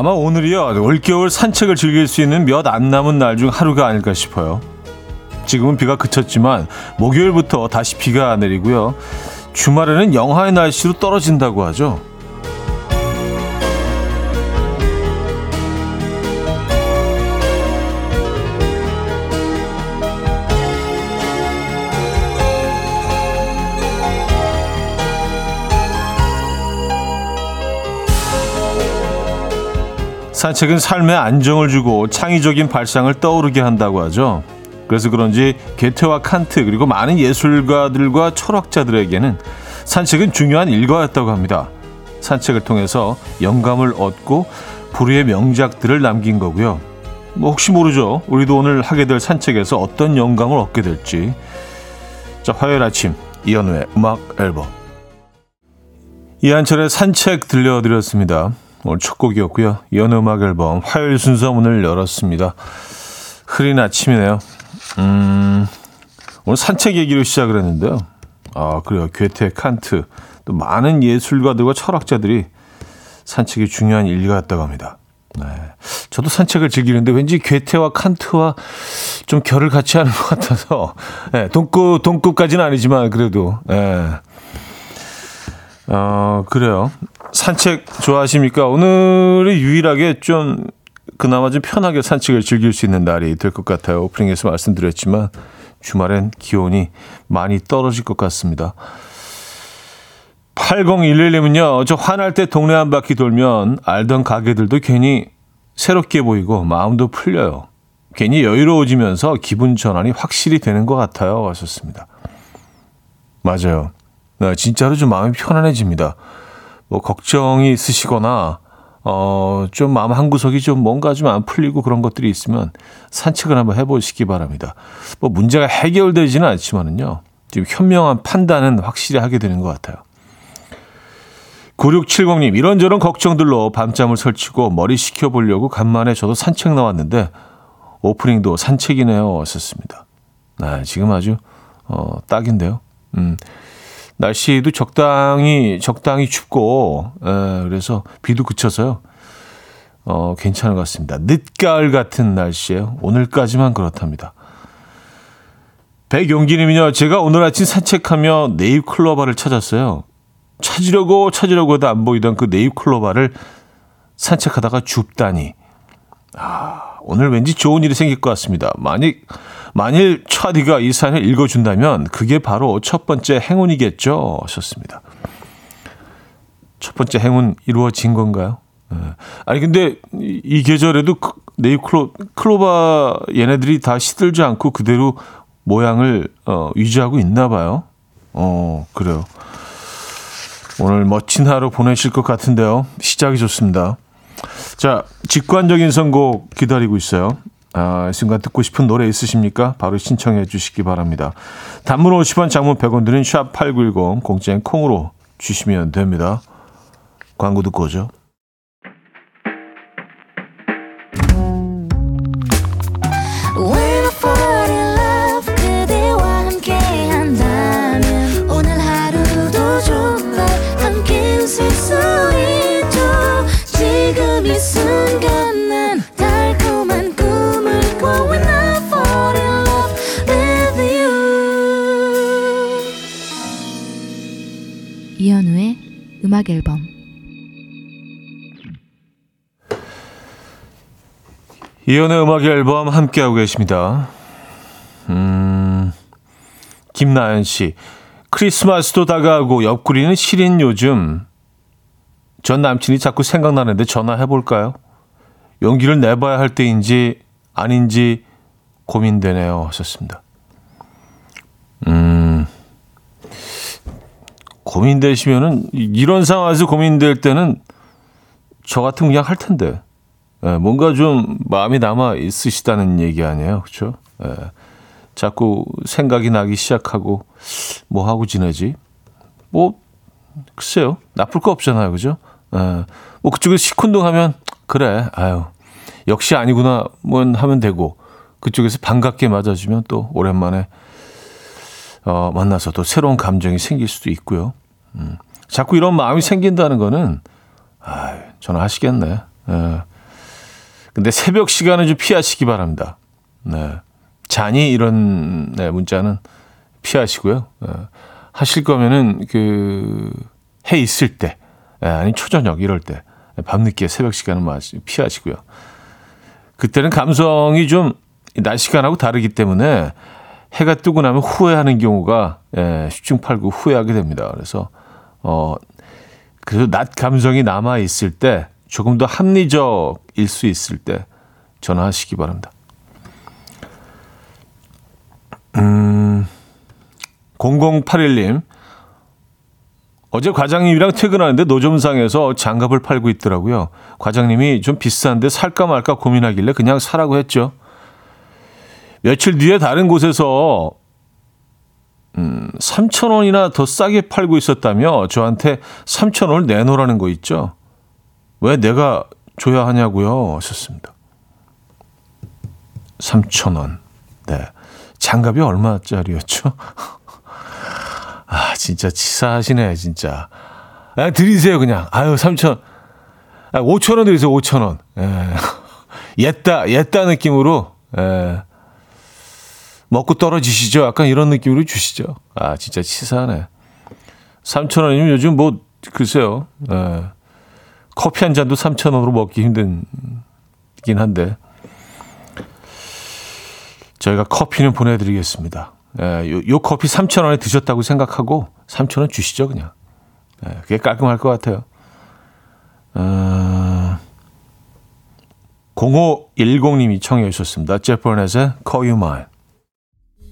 아마 오늘이요 올겨울 산책을 즐길 수 있는 몇 안 남은 날 중 하루가 아닐까 싶어요. 지금은 비가 그쳤지만 목요일부터 다시 비가 내리고요. 주말에는 영하의 날씨로 떨어진다고 하죠. 산책은 삶에 안정을 주고 창의적인 발상을 떠오르게 한다고 하죠. 그래서 그런지 게테와 칸트 그리고 많은 예술가들과 철학자들에게는 산책은 중요한 일과였다고 합니다. 산책을 통해서 영감을 얻고 불후의 명작들을 남긴 거고요. 뭐 혹시 모르죠. 우리도 오늘 하게 될 산책에서 어떤 영감을 얻게 될지. 자, 화요일 아침 이현우의 음악 앨범. 이한철의 산책 들려드렸습니다. 오늘 첫 곡이었고요. 연애 음악 앨범 화요일 순서 문을 열었습니다. 흐린 아침이네요. 음, 오늘 산책 얘기로 시작을 했는데요. 아, 그래요. 괴테, 칸트, 또 많은 예술가들과 철학자들이 산책이 중요한 일과였다고 합니다. 네. 저도 산책을 즐기는데 왠지 괴테와 칸트와 좀 결을 같이 하는 것 같아서, 네, 동급, 동급까지는 아니지만 그래도, 네. 어, 그래요. 산책 좋아하십니까? 오늘이 유일하게 좀 그나마 좀 편하게 산책을 즐길 수 있는 날이 될 것 같아요. 오프닝에서 말씀드렸지만 주말엔 기온이 많이 떨어질 것 같습니다. 8011님은요, 저 화날 때 동네 한 바퀴 돌면 알던 가게들도 괜히 새롭게 보이고 마음도 풀려요. 괜히 여유로워지면서 기분 전환이 확실히 되는 것 같아요. 하셨습니다. 맞아요. 네, 진짜로 좀 마음이 편안해집니다. 뭐 걱정이 있으시거나 어, 좀 마음 한 구석이 좀 뭔가 좀 안 풀리고 그런 것들이 있으면 산책을 한번 해보시기 바랍니다. 뭐 문제가 해결되지는 않지만은요. 좀 현명한 판단은 확실히 하게 되는 것 같아요. 9670님, 이런저런 걱정들로 밤잠을 설치고 머리 식혀보려고 간만에 저도 산책 나왔는데 오프닝도 산책이네요. 왔었습니다. 네, 지금 아주, 어, 딱인데요. 음. 날씨도 적당히 적당히 춥고 에, 예, 그래서 비도 그쳐서요. 어, 괜찮은 것 같습니다. 늦가을 같은 날씨예요. 오늘까지만 그렇답니다. 백용기님은요. 제가 오늘 아침 산책하며 네잎 클로바를 찾았어요. 찾으려고 찾으려고 해도 안 보이던 그 네잎 클로바를 산책하다가 줍다니. 아, 오늘 왠지 좋은 일이 생길 것 같습니다. 만약 만일 차디가 이 사연을 읽어준다면 그게 바로 첫 번째 행운이겠죠. 하셨습니다. 첫 번째 행운 이루어진 건가요? 네. 아니 근데 이, 이 계절에도 네잎 클로, 클로바 얘네들이 다 시들지 않고 그대로 모양을 어, 유지하고 있나 봐요. 어 그래요. 오늘 멋진 하루 보내실 것 같은데요. 시작이 좋습니다. 자, 직관적인 선곡 기다리고 있어요. 아, 이 순간 듣고 싶은 노래 있으십니까? 바로 신청해 주시기 바랍니다. 단문 50원, 장문 100원 드는 샵8910 공짜인 콩으로 주시면 됩니다. 광고 듣고 오죠. 음악 앨범 이연의 음악 앨범 함께하고 계십니다. 음, 김나연 씨. 크리스마스도 다가오고 옆구리는 시린 요즘. 전 남친이 자꾸 생각나는데 전화해볼까요? 용기를 내봐야 할 때인지 아닌지 고민되네요. 하셨습니다. 음, 고민되시면은 이런 상황에서 고민될 때는 저 같은 그냥 할 텐데. 예, 뭔가 좀 마음이 남아 있으시다는 얘기 아니에요, 그렇죠? 예, 자꾸 생각이 나기 시작하고 뭐 하고 지내지? 뭐 글쎄요, 나쁠 거 없잖아요, 그죠? 예, 뭐 그쪽에 시큰둥하면 그래, 아유 역시 아니구나, 뭐 하면 되고. 그쪽에서 반갑게 맞아주면 또 오랜만에 어, 만나서 또 새로운 감정이 생길 수도 있고요. 음. 자꾸 이런 마음이 생긴다는 거는, 아 전화하시겠네. 예. 근데 새벽 시간은 좀 피하시기 바랍니다. 네. 잔이 이런 네, 문자는 피하시고요. 네. 하실 거면은 그 해 있을 때 네, 아니 초저녁 이럴 때 밤늦게 새벽 시간은 피하시고요. 그때는 감성이 좀 낮 시간하고 다르기 때문에 해가 뜨고 나면 후회하는 경우가 예, 십중팔구 후회하게 됩니다. 그래서 어 그래도 낮 감성이 남아 있을 때 조금 더 합리적일 수 있을 때 전화하시기 바랍니다. 음, 0081님. 어제 과장님이랑 퇴근하는데 노점상에서 장갑을 팔고 있더라고요. 과장님이 좀 비싼데 살까 말까 고민하길래 그냥 사라고 했죠. 며칠 뒤에 다른 곳에서 음, 3천 원이나 더 싸게 팔고 있었다며 저한테 3천 원을 내놓으라는 거 있죠. 왜 내가 줘야 하냐고요. 하셨습니다. 3천 원. 네. 장갑이 얼마짜리였죠? 아, 진짜 치사하시네, 진짜. 아, 드리세요, 그냥. 아유, 3천. 아, 5천 원 드리세요, 5천 원. 예. 옛다, 옛다 느낌으로. 예. 먹고 떨어지시죠? 약간 이런 느낌으로 주시죠. 아, 진짜 치사하네. 3천 원이면 요즘 뭐, 글쎄요. 예. 커피 한 잔도 3천 원으로 먹기 힘든긴 한데. 저희가 커피는 보내드리겠습니다. 예, 요, 요 커피 3천 원에 드셨다고 생각하고 3천 원 주시죠, 그냥. 예, 그게 깔끔할 것 같아요. 어, 0510님이 청해 주셨습니다. 제퍼넷의 Call You Mine.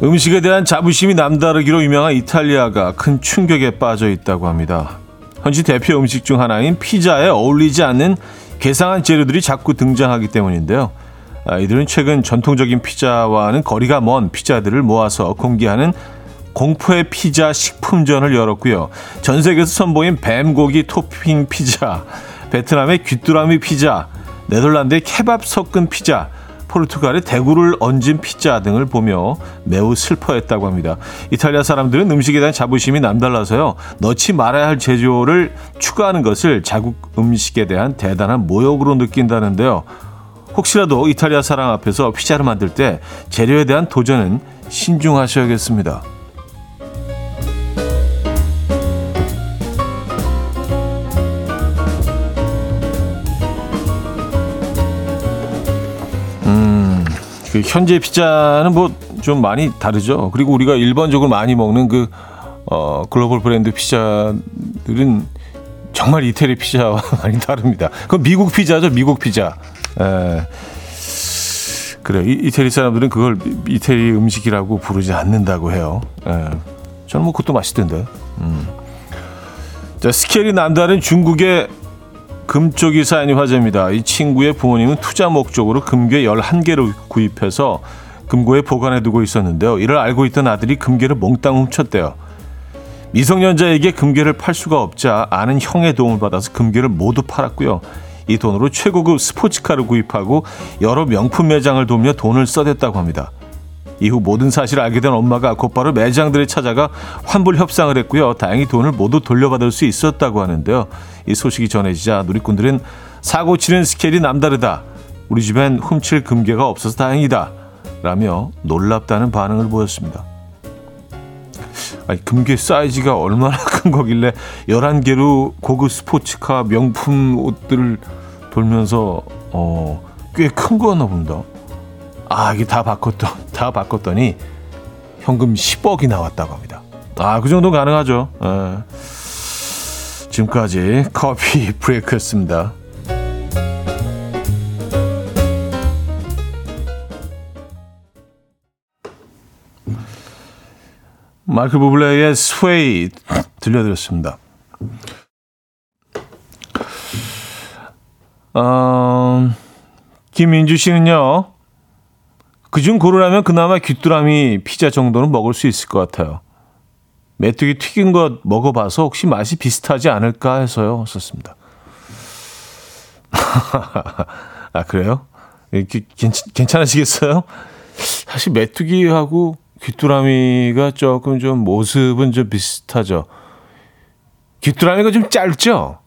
음식에 대한 자부심이 남다르기로 유명한 이탈리아가 큰 충격에 빠져 있다고 합니다. 현지 대표 음식 중 하나인 피자에 어울리지 않는 괴상한 재료들이 자꾸 등장하기 때문인데요. 아, 이들은 최근 전통적인 피자와는 거리가 먼 피자들을 모아서 공개하는 공포의 피자 식품전을 열었고요. 전 세계에서 선보인 뱀고기 토핑 피자, 베트남의 귀뚜라미 피자, 네덜란드의 케밥 섞은 피자, 포르투갈의 대구를 얹은 피자 등을 보며 매우 슬퍼했다고 합니다. 이탈리아 사람들은 음식에 대한 자부심이 남달라서요. 넣지 말아야 할 제조를 추가하는 것을 자국 음식에 대한 대단한 모욕으로 느낀다는데요. 혹시라도 이탈리아 사람 앞에서 피자를 만들 때 재료에 대한 도전은 신중하셔야겠습니다. 그 현재 피자는 뭐 좀 많이 다르죠. 그리고 우리가 일반적으로 많이 먹는 그 어, 글로벌 브랜드 피자들은 정말 이태리 피자와 많이 다릅니다. 그건 미국 피자죠, 미국 피자. 에, 그래 이, 이태리 사람들은 그걸 이태리 음식이라고 부르지 않는다고 해요. 에, 저는 뭐 그것도 맛있던데. 음. 자, 스케일이 난다는 중국의 금쪽이 사연이 화제입니다. 이 친구의 부모님은 투자 목적으로 금괴 11개를 구입해서 금고에 보관해 두고 있었는데요. 이를 알고 있던 아들이 금괴를 몽땅 훔쳤대요. 미성년자에게 금괴를 팔 수가 없자 아는 형의 도움을 받아서 금괴를 모두 팔았고요. 이 돈으로 최고급 스포츠카를 구입하고 여러 명품 매장을 돌며 돈을 써댔다고 합니다. 이후 모든 사실을 알게 된 엄마가 곧바로 매장들을 찾아가 환불 협상을 했고요. 다행히 돈을 모두 돌려받을 수 있었다고 하는데요. 이 소식이 전해지자 누리꾼들은 사고 치는 스케일이 남다르다. 우리 집엔 훔칠 금괴가 없어서 다행이다. 라며 놀랍다는 반응을 보였습니다. 아니, 금괴 사이즈가 얼마나 큰 거길래 11개로 고급 스포츠카 명품 옷들을 돌면서 어, 꽤 큰 거였나 봅니다. 아, 이게 다 바꿨더, 다 바꿨더니 현금 10억이 나왔다고 합니다. 아, 그 정도 가능하죠. 예. 지금까지 커피 브레이크였습니다. 마이클 부블레의 스웨이 들려드렸습니다. 어, 김민주 씨는요. 그중 고르라면 그나마 귀뚜라미 피자 정도는 먹을 수 있을 것 같아요. 메뚜기 튀긴 것 먹어봐서 혹시 맛이 비슷하지 않을까 해서요. 썼습니다. 아, 그래요? 괜찮, 으시겠어요 사실 메뚜기하고 귀뚜라미가 조금 좀 모습은 좀 비슷하죠. 귀뚜라미가 좀 짧죠?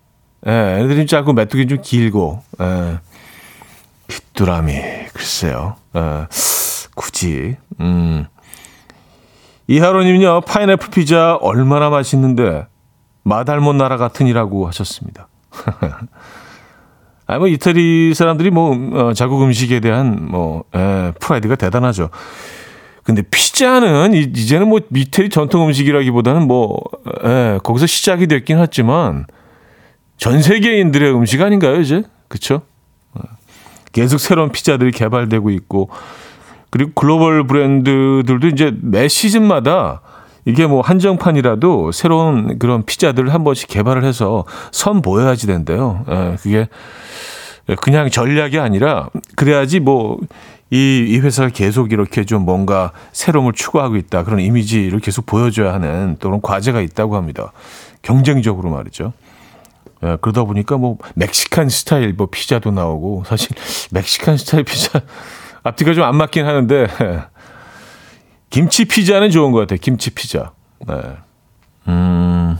예, 애들이 좀 짧고 메뚜기 좀 길고, 예. 귀뚜라미, 글쎄요. 예, 굳이, 음. 이하로님은요, 파인애플 피자 얼마나 맛있는데, 마달못 나라 같으니라고 하셨습니다. 아니, 뭐, 이태리 사람들이 뭐, 어, 자국 음식에 대한 뭐, 에, 프라이드가 대단하죠. 근데 피자는 이제는 뭐 이태리 전통 음식이라기보다는 뭐, 에, 거기서 시작이 됐긴 했지만, 전 세계인들의 음식 아닌가요, 이제? 그쵸? 어, 계속 새로운 피자들이 개발되고 있고, 그리고 글로벌 브랜드들도 이제 매 시즌마다 이게 뭐 한정판이라도 새로운 그런 피자들을 한 번씩 개발을 해서 선 보여야지 된대요. 예, 그게 그냥 전략이 아니라 그래야지 뭐 이, 이 회사가 계속 이렇게 좀 뭔가 새로움을 추구하고 있다. 그런 이미지를 계속 보여줘야 하는 또 그런 과제가 있다고 합니다. 경쟁적으로 말이죠. 예, 그러다 보니까 뭐 멕시칸 스타일 뭐 피자도 나오고 사실 멕시칸 스타일 피자 앞뒤가 좀 안 맞긴 하는데 김치 피자는 좋은 것 같아요. 김치 피자. 네. 음,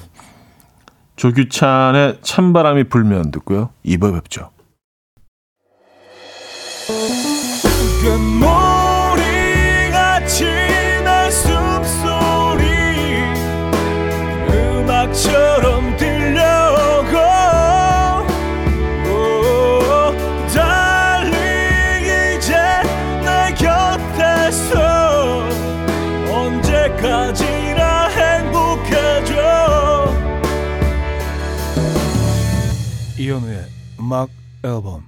조규찬의 찬바람이 불면 듣고요. 이번 뵙죠. 음악 앨범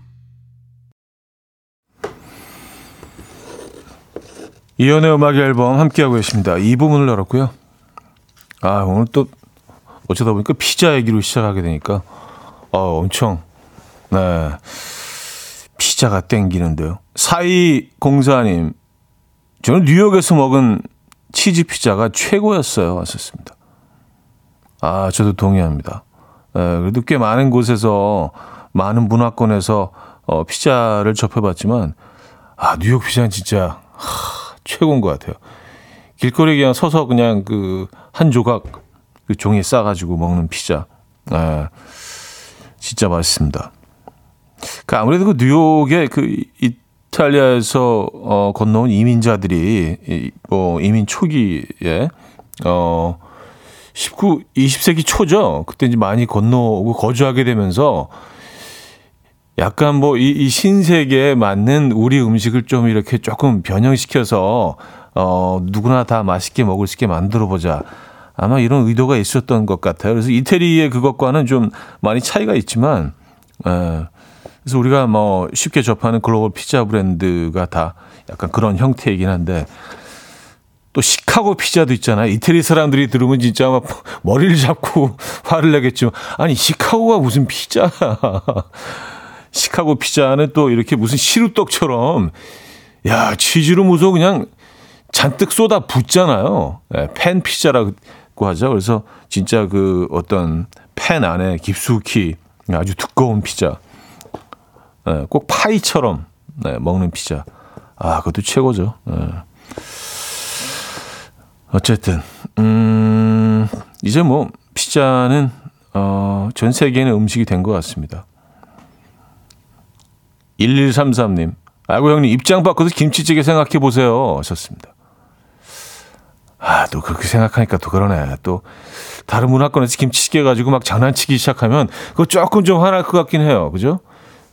이연의 음악 앨범 함께하고 계십니다. 이 부분을 열었고요. 아, 오늘 또 어쩌다 보니까 피자 얘기로 시작하게 되니까 어, 엄청 네. 피자가 땡기는데요. 사이 공사님 저는 뉴욕에서 먹은 치즈 피자가 최고였어요. 왔었습니다. 아, 저도 동의합니다. 네, 그래도 꽤 많은 곳에서 많은 문화권에서 어, 피자를 접해봤지만 아, 뉴욕 피자는 진짜 하, 최고인 것 같아요. 길거리에 그냥 서서 그냥 그 한 조각 그 종이에 싸가지고 먹는 피자. 아, 진짜 맛있습니다. 그 아무래도 그 뉴욕의 그 이탈리아에서 어, 건너온 이민자들이 이, 뭐 이민 초기에 어 19, 20세기 초죠. 그때 이제 많이 건너오고 거주하게 되면서 약간 뭐 이 이 신세계에 맞는 우리 음식을 좀 이렇게 조금 변형시켜서 어 누구나 다 맛있게 먹을 수 있게 만들어 보자. 아마 이런 의도가 있었던 것 같아요. 그래서 이태리의 그것과는 좀 많이 차이가 있지만 에, 그래서 우리가 뭐 쉽게 접하는 글로벌 피자 브랜드가 다 약간 그런 형태이긴 한데 또 시카고 피자도 있잖아요. 이태리 사람들이 들으면 진짜 막 머리를 잡고 화를 내겠죠. 아니 시카고가 무슨 피자야. 시카고 피자는 또 이렇게 무슨 시루떡처럼 야 치즈로 무서 그냥 잔뜩 쏟아 붓잖아요. 네, 팬 피자라고 하죠. 그래서 진짜 그 어떤 팬 안에 깊숙이 아주 두꺼운 피자, 네, 꼭 파이처럼 네, 먹는 피자. 아 그것도 최고죠. 네. 어쨌든 음, 이제 뭐 피자는 어, 전 세계에는 음식이 된 것 같습니다. 1133님. 아이고 형님 입장 바꿔서 김치찌개 생각해 보세요. 하셨습니다. 아, 또 그렇게 생각하니까 또 그러네. 또 다른 문화권에서 김치찌개 가지고 막 장난치기 시작하면 그거 조금 좀 화날 것 같긴 해요. 그죠?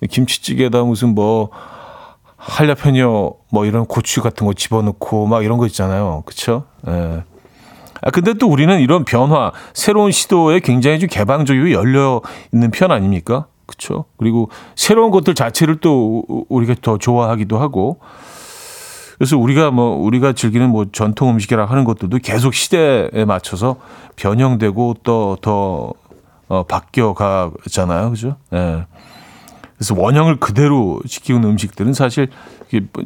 김치찌개에다 무슨 뭐 한라편이요 뭐 이런 고추 같은 거 집어넣고 막 이런 거 있잖아요. 그쵸? 예. 아, 근데 또 우리는 이런 변화, 새로운 시도에 굉장히 좀 개방적이고 열려 있는 편 아닙니까? 그렇죠. 그리고 새로운 것들 자체를 또 우리가 더 좋아하기도 하고 그래서 우리가 뭐 우리가 즐기는 뭐 전통 음식이라 하는 것들도 계속 시대에 맞춰서 변형되고 또 더 어, 바뀌어 가잖아요. 그죠? 예. 그래서 원형을 그대로 지키는 음식들은 사실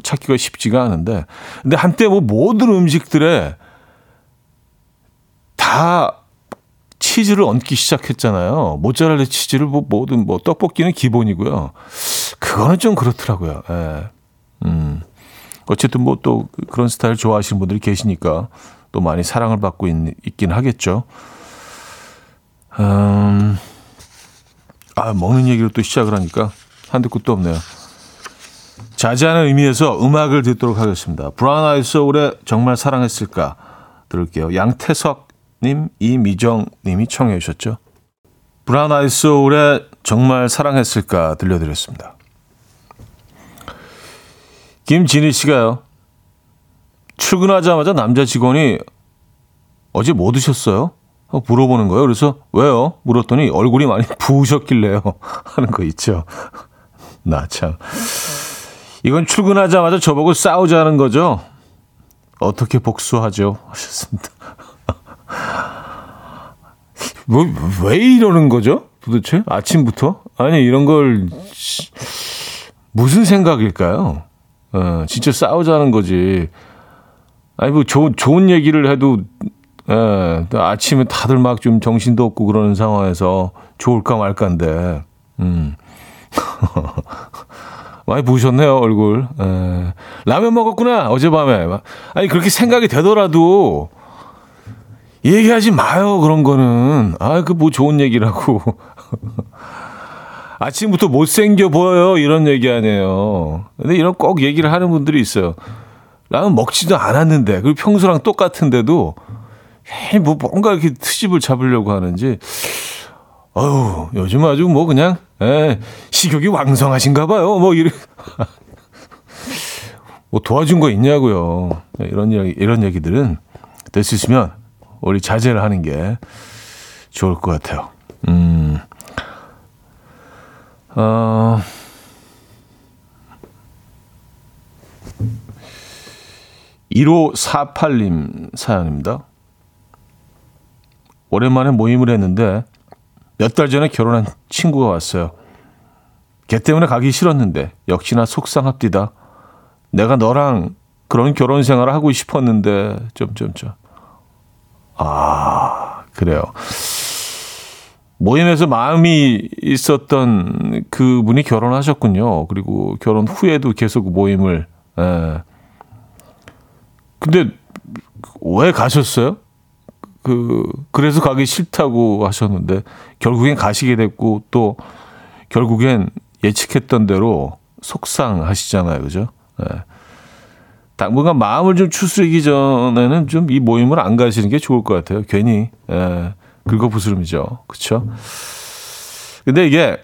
찾기가 쉽지가 않은데, 근데 한때 뭐 모든 음식들에 다 치즈를 얹기 시작했잖아요. 모짜렐라 치즈를 뭐 모든 뭐 떡볶이는 기본이고요. 그거는 좀 그렇더라고요. 예. 음. 어쨌든 뭐 또 그런 스타일 좋아하시는 분들이 계시니까 또 많이 사랑을 받고 있, 있긴 하겠죠. 음. 아, 먹는 얘기로 또 시작을 하니까 한두 끝도 없네요. 자제하는 의미에서 음악을 듣도록 하겠습니다. 브라운 아이 소울의 정말 사랑했을까 들을게요. 양태석 님, 이미정 님이 청해 주셨죠. 브라운 아이 소울의 정말 사랑했을까 들려드렸습니다. 김진희 씨가요. 출근하자마자 남자 직원이 어제 뭐 드셨어요? 물어보는 거예요. 그래서 왜요? 물었더니 얼굴이 많이 부으셨길래요. 하는 거 있죠. 나 참. 이건 출근하자마자 저보고 싸우자는 거죠. 어떻게 복수하죠? 하셨습니다. 뭐, 왜 이러는 거죠? 도대체? 아침부터? 아니, 이런 걸, 무슨 생각일까요? 어, 진짜 싸우자는 거지. 아니, 뭐, 조, 좋은 얘기를 해도 예, 아침에 다들 막 좀 정신도 없고 그러는 상황에서 좋을까 말까인데, 음. 많이 부으셨네요, 얼굴. 예. 라면 먹었구나, 어젯밤에. 아니, 그렇게 생각이 되더라도, 얘기하지 마요, 그런 거는. 아, 그 뭐 좋은 얘기라고. 아침부터 못생겨 보여요, 이런 얘기 아니에요. 근데 이런 꼭 얘기를 하는 분들이 있어요. 라면 먹지도 않았는데, 그리고 평소랑 똑같은데도, 에이, 뭐 뭔가 이렇게 트집을 잡으려고 하는지 어우 요즘 아주 뭐 그냥 에, 식욕이 왕성하신가 봐요. 뭐 이런 뭐 도와준 거 있냐고요. 이런 얘기 이런 얘기들은 될 수 있으면 우리 자제를 하는 게 좋을 것 같아요. 음. 어. 1548님 사연입니다. 오랜만에 모임을 했는데 몇 달 전에 결혼한 친구가 왔어요. 걔 때문에 가기 싫었는데 역시나 속상합디다. 내가 너랑 그런 결혼 생활을 하고 싶었는데 점점점. 아 그래요. 모임에서 마음이 있었던 그분이 결혼하셨군요. 그리고 결혼 후에도 계속 모임을. 에. 예. 근데 왜 가셨어요? 그 그래서 가기 싫다고 하셨는데 결국엔 가시게 됐고 또 결국엔 예측했던 대로 속상하시잖아요, 그죠? 네. 당분간 마음을 좀 추스리기 전에는 좀 이 모임을 안 가시는 게 좋을 것 같아요. 괜히 예, 긁어부스름이죠, 그렇죠? 근데 이게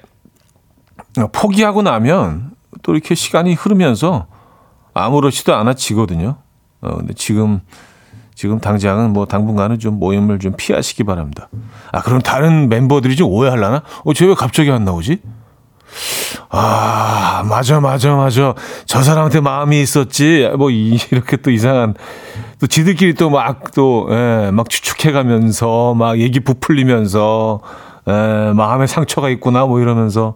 포기하고 나면 또 이렇게 시간이 흐르면서 아무렇지도 않아 지거든요. 어, 근데 지금 지금 당장은 뭐 당분간은 좀 모임을 좀 피하시기 바랍니다. 아, 그럼 다른 멤버들이 좀 오해할라나? 어, 쟤 왜 갑자기 안 나오지? 아, 맞아, 맞아, 맞아. 저 사람한테 마음이 있었지. 뭐, 이렇게 또 이상한, 또 지들끼리 또 막, 또, 예, 막 추측해가면서, 막 얘기 부풀리면서, 예, 마음에 상처가 있구나, 뭐 이러면서.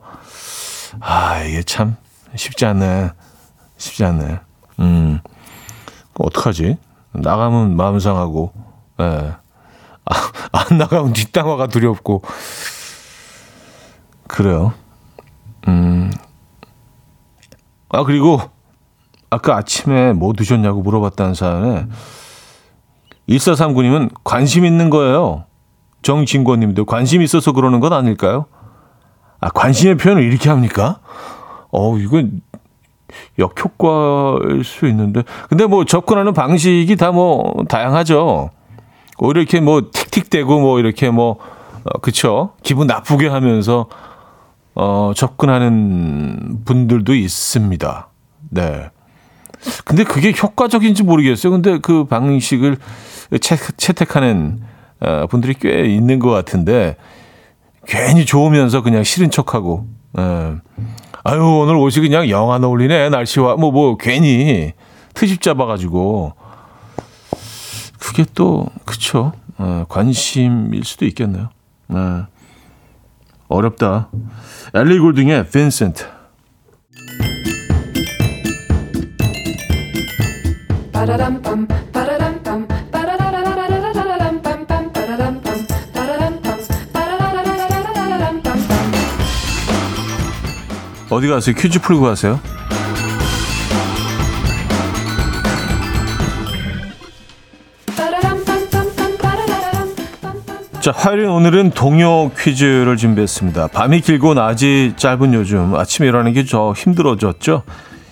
아, 이게 참 쉽지 않네. 쉽지 않네. 음, 어떡하지? 나가면 마음 상하고, 예. 아, 안 나가면 뒷담화가 두렵고. 그래요. 음. 아, 그리고, 아까 아침에 뭐 드셨냐고 물어봤다는 사연에, 1439님은 관심 있는 거예요. 정진권 님도 관심 있어서 그러는 건 아닐까요? 아, 관심의 표현을 이렇게 합니까? 어, 이건 역효과일 수 있는데. 근데 뭐 접근하는 방식이 다 뭐 다양하죠. 오히려 이렇게 뭐 틱틱대고 뭐 이렇게 뭐, 어, 그쵸. 기분 나쁘게 하면서, 어, 접근하는 분들도 있습니다. 네. 근데 그게 효과적인지 모르겠어요. 근데 그 방식을 채, 채택하는 어, 분들이 꽤 있는 것 같은데, 괜히 좋으면서 그냥 싫은 척하고, 예. 아유, 오늘 옷이 그냥 영안 어울리네. 날씨와, 뭐, 뭐, 괜히 트집 잡아가지고. 그게 또, 그쵸. 어, 관심일 수도 있겠네요. 네. 어렵다. 엘리 골딩의 빈센트. 어디 가세요? 퀴즈 풀고 가세요? 자, 화요일 오늘은 동요 퀴즈를 준비했습니다. 밤이 길고 낮이 짧은 요즘 아침에 일어나는 게더 힘들어졌죠?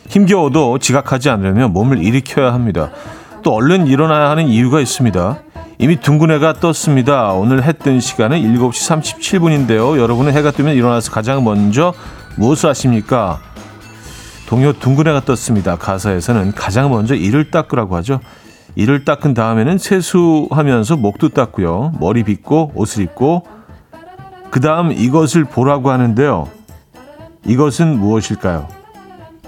힘겨워도 지각하지 않으려면 몸을 일으켜야 합니다. 또 얼른 일어나야 하는 이유가 있습니다. 이미 둥근 해가 떴습니다. 오늘 해 뜬 시간은 7시 37분인데요. 여러분은 해가 뜨면 일어나서 가장 먼저 무엇을 하십니까? 동요 둥근 해가 떴습니다. 가사에서는 가장 먼저 이를 닦으라고 하죠. 이를 닦은 다음에는 세수하면서 목도 닦고요. 머리 빗고 옷을 입고 그 다음 이것을 보라고 하는데요. 이것은 무엇일까요?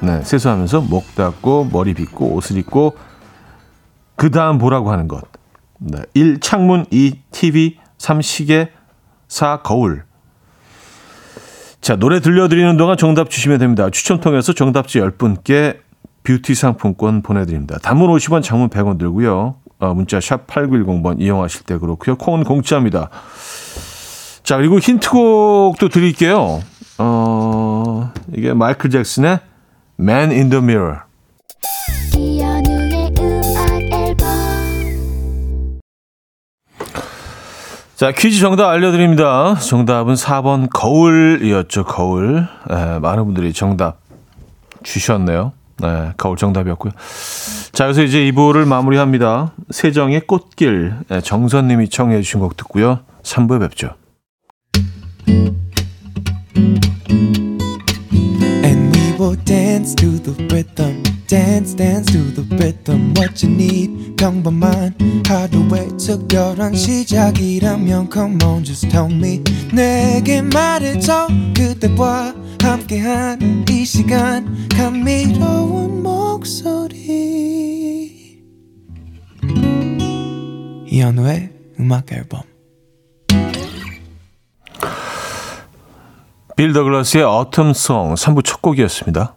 네, 세수하면서 목 닦고 머리 빗고 옷을 입고 그 다음 보라고 하는 것. 네, 1. 창문 2. TV 3. 시계 4. 거울 자, 노래 들려드리는 동안 정답 주시면 됩니다. 추첨 통해서 정답지 10분께 뷰티 상품권 보내드립니다. 단문 50원, 장문 100원 들고요. 어, 문자 샵 8910번 이용하실 때 그렇고요. 콩은 공짜입니다. 자, 그리고 힌트곡도 드릴게요. 어, 이게 마이클 잭슨의 Man in the Mirror. 자, 퀴즈 정답 알려드립니다. 정답은 4번 거울이었죠, 거울. 네, 많은 분들이 정답 주셨네요. 네, 거울 정답이었고요. 자, 그래서 이제 2부를 마무리합니다. 세정의 꽃길, 네, 정선님이 청해 주신 곡 듣고요. 3부에 뵙죠. Will dance to the rhythm. Dance dance to the rhythm what you need. 평범한 하루의 특별한 시작이라면 come on just tell me. 내게 말해줘 그대와 함께한 이 시간. 감미로운 목소리. 이현우의 음악 앨범. 빌 더글라스의 어텀송 3부 첫 곡이었습니다.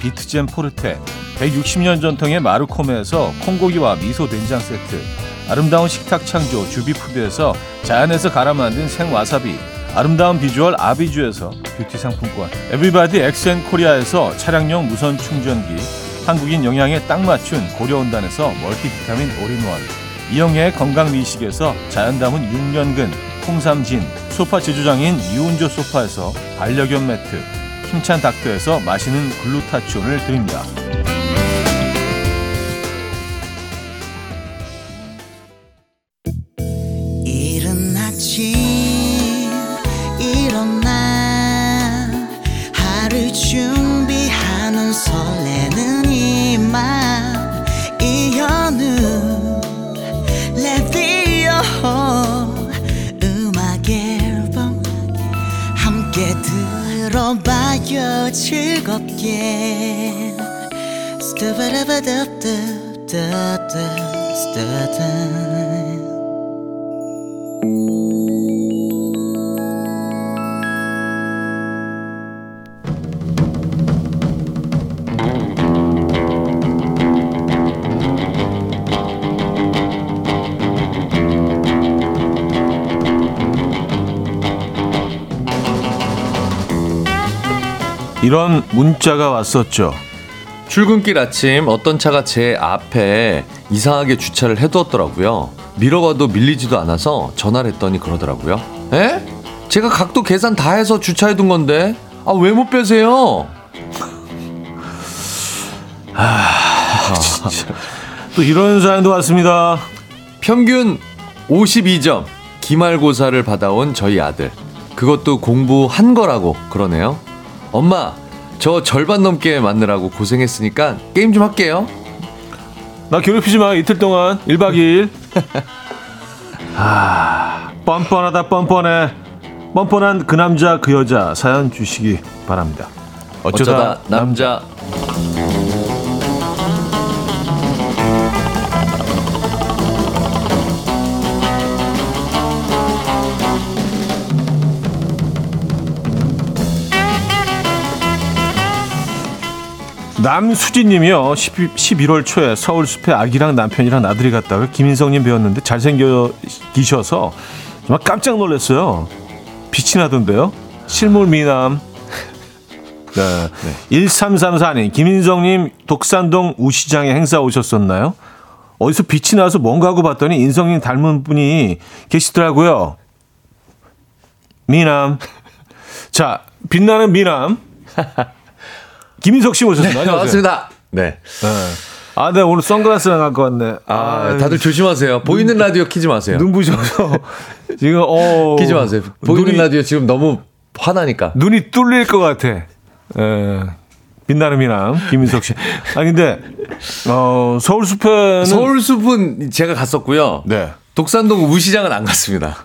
비트젠 포르테, 160년 전통의 마루코메에서 콩고기와 미소 된장 세트 아름다운 식탁 창조 주비푸드에서 자연에서 갈아 만든 생와사비 아름다운 비주얼 아비주에서 뷰티 상품권 에브리바디 엑센코리아에서 차량용 무선 충전기 한국인 영양에 딱 맞춘 고려은단에서 멀티비타민 올인원 이영애의 건강미식에서 자연 담은 6년근 홍삼진 소파 제조장인 이운조 소파에서 반려견 매트 힘찬 닥터에서 마시는 글루타치온을 드립니다. 즐겁게 이런 문자가 왔었죠. 출근길 아침 어떤 차가 제 앞에 이상하게 주차를 해두었더라고요. 밀어봐도 밀리지도 않아서 전화를 했더니 그러더라고요. 에? 제가 각도 계산 다 해서 주차해둔 건데 아 왜 못 빼세요? 아, 진짜. 또 이런 사연도 왔습니다. 평균 52점 기말고사를 받아온 저희 아들. 그것도 공부한 거라고 그러네요. 엄마, 저 절반 넘게 만느라고 고생했으니까 게임 좀 할게요. 나 괴롭히지 마. 이틀 동안. 1박 2일. 아 뻔뻔하다 뻔뻔해. 뻔뻔한 그 남자 그 여자 사연 주시기 바랍니다. 어쩌다, 어쩌다 남자. 남 수진님이요. 12, 11월 초에 서울 숲에 아기랑 남편이랑 나들이 갔다가 김인성님 배웠는데 잘생겨 기셔서 정말 깜짝 놀랐어요. 빛이 나던데요? 실물 미남. 네. 1334님 김인성님 독산동 우시장에 행사 오셨었나요? 어디서 빛이 나서 뭔가 하고 봤더니 인성님 닮은 분이 계시더라고요. 미남. 자 빛나는 미남 김인석 씨 모셨습니다. 네, 반갑습니다. 네. 네. 아, 네, 오늘 선글라스랑 갖고 왔네. 아, 다들 조심하세요. 보이는 라디오 키지 마세요. 눈 부셔서 지금, 어. 키지 마세요. 보이는 눈이, 라디오 지금 너무 화나니까. 눈이 뚫릴 것 같아. 예. 빛나는 미남, 김인석 씨. 아, 근데, 어, 서울 숲에는. 서울 숲은 제가 갔었고요. 네. 독산동 우시장은 안 갔습니다.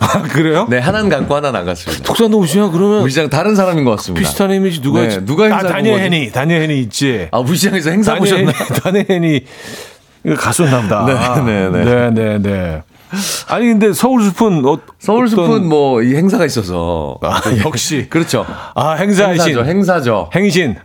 아, 그래요? 네, 하나는 갔고 하나는 안 갔습니다. 독산동 우시장 그러면. 우시장 다른 사람인 것 같습니다. 비슷한 이미지 누가 네, 있지? 누가 아, 행사 다니엘 거지? 헤니. 다니엘 헤니 있지. 아, 우시장에서 행사 보셨나? 다니엘 헤니. 보다. 네, 네, 네. 네, 네, 네. 아니, 근데 서울 숲은 어, 서울 숲은 어떤- 뭐이 행사가 있어서. 아, 역시. 그렇죠. 아, 행사이신. 행사죠. 행사죠. 행신.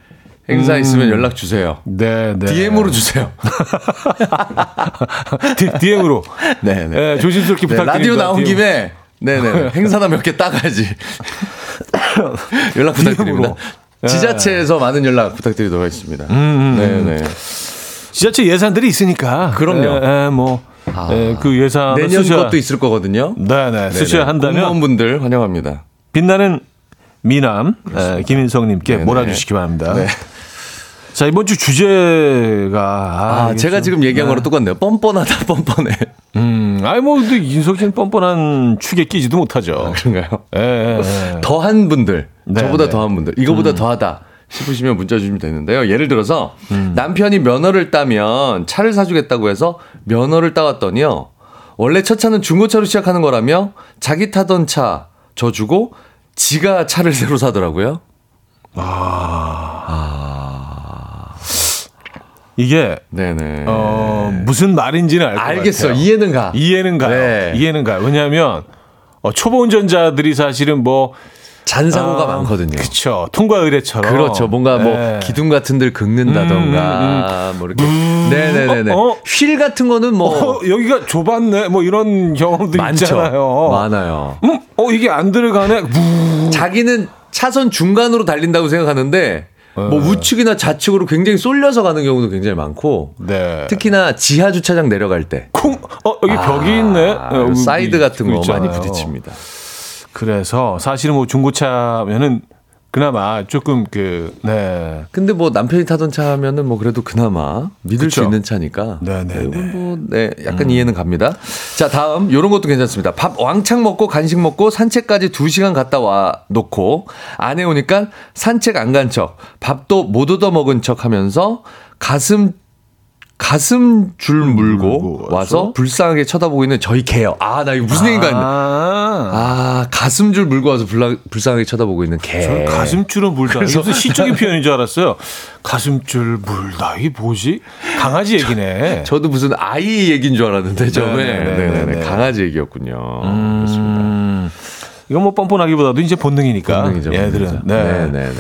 행사 있으면 연락 주세요. 네, 네. DM으로 주세요. DM으로. 네, 네. 네, 조심스럽게 네, 부탁드립니다. 라디오 나온 DM. 김에 네네 행사나 몇 개 따가야지. 연락 부탁드립니다. 네. 지자체에서 많은 연락 부탁드리도록 하겠습니다. 음, 네네. 지자체 예산들이 있으니까. 그럼요. 예, 예, 뭐, 아, 예, 그 예산을 내년 쓰셔야, 것도 있을 거거든요. 네, 네, 네네. 한다면 공무원분들 환영합니다. 빛나는 미남 예, 김인성님께 네네. 몰아주시기 바랍니다. 네. 자 이번 주 주제가 아, 이게 제가 좀- 지금 얘기한 거랑 똑같네요. 뻔뻔하다, 뻔뻔해. 음, 아니 뭐 근데 인석 씨는 뻔뻔한 축에 끼지도 못하죠. 그런가요? 예, 예, 예. 더한 분들, 네, 저보다 네. 더한 분들, 이거보다 더하다 싶으시면 문자 주시면 되는데요. 예를 들어서 음. 남편이 면허를 따면 차를 사주겠다고 해서 면허를 따왔더니요. 원래 첫 차는 중고차로 시작하는 거라며 자기 타던 차 저 주고 지가 차를 새로 사더라고요. 이게 네네. 어, 무슨 말인지는 알것 같아요. 알겠어. 이해는 가. 이해는 가요. 네. 이해는 가요. 왜냐하면 어, 초보 운전자들이 사실은 뭐 잔사고가 아, 많거든요. 그쵸. 통과 의례처럼. 그렇죠. 뭔가 뭐 네. 기둥 같은 데를 긁는다던가 뭐 이렇게 네 네 네네. 어, 어? 휠 같은 거는 뭐 어, 여기가 좁았네. 뭐 이런 경험도 많죠. 있잖아요. 많아요. 음, 어 이게 안 들어가네. 무. 자기는 차선 중간으로 달린다고 생각하는데 뭐 우측이나 좌측으로 굉장히 쏠려서 가는 경우도 굉장히 많고 네. 특히나 지하 주차장 내려갈 때 콩. 어 여기 벽이 있네. 아, 어, 여기 사이드 같은 거 있잖아요. 많이 부딪힙니다. 그래서 사실은 뭐 중고차면은 그나마 조금 그 네. 근데 뭐 남편이 타던 차면은 뭐 그래도 그나마 믿을 그쵸. 수 있는 차니까. 네네네. 음. 이건 뭐, 네, 약간 이해는 갑니다. 자, 다음 요런 것도 괜찮습니다. 밥 왕창 먹고 간식 먹고 산책까지 2 시간 갔다 와 놓고 아내 오니까 산책 안 간 척, 밥도 못 얻어 먹은 척 하면서 가슴 가슴 줄 물고 와서? 불쌍하게 쳐다보고 있는 저희 개요. 아, 나 이거 무슨 얘기인가 했네. 아. 아, 가슴 줄 물고 와서 불라, 불쌍하게 쳐다보고 있는 개. 저는 가슴줄은 물다. 이게 무슨 시적인 표현인 줄 알았어요. 가슴줄 물다. 이게 뭐지? 강아지 얘기네. 저 도 무슨 아이 얘기인 줄 알았는데 처음에 네네네네. 네네네. 강아지 얘기였군요. 그렇습니다. 음, 이건 뭐 뻔뻔하기보다도 이제 본능이니까. 본능이죠, 얘들은. 본능이죠. 네. 네네네.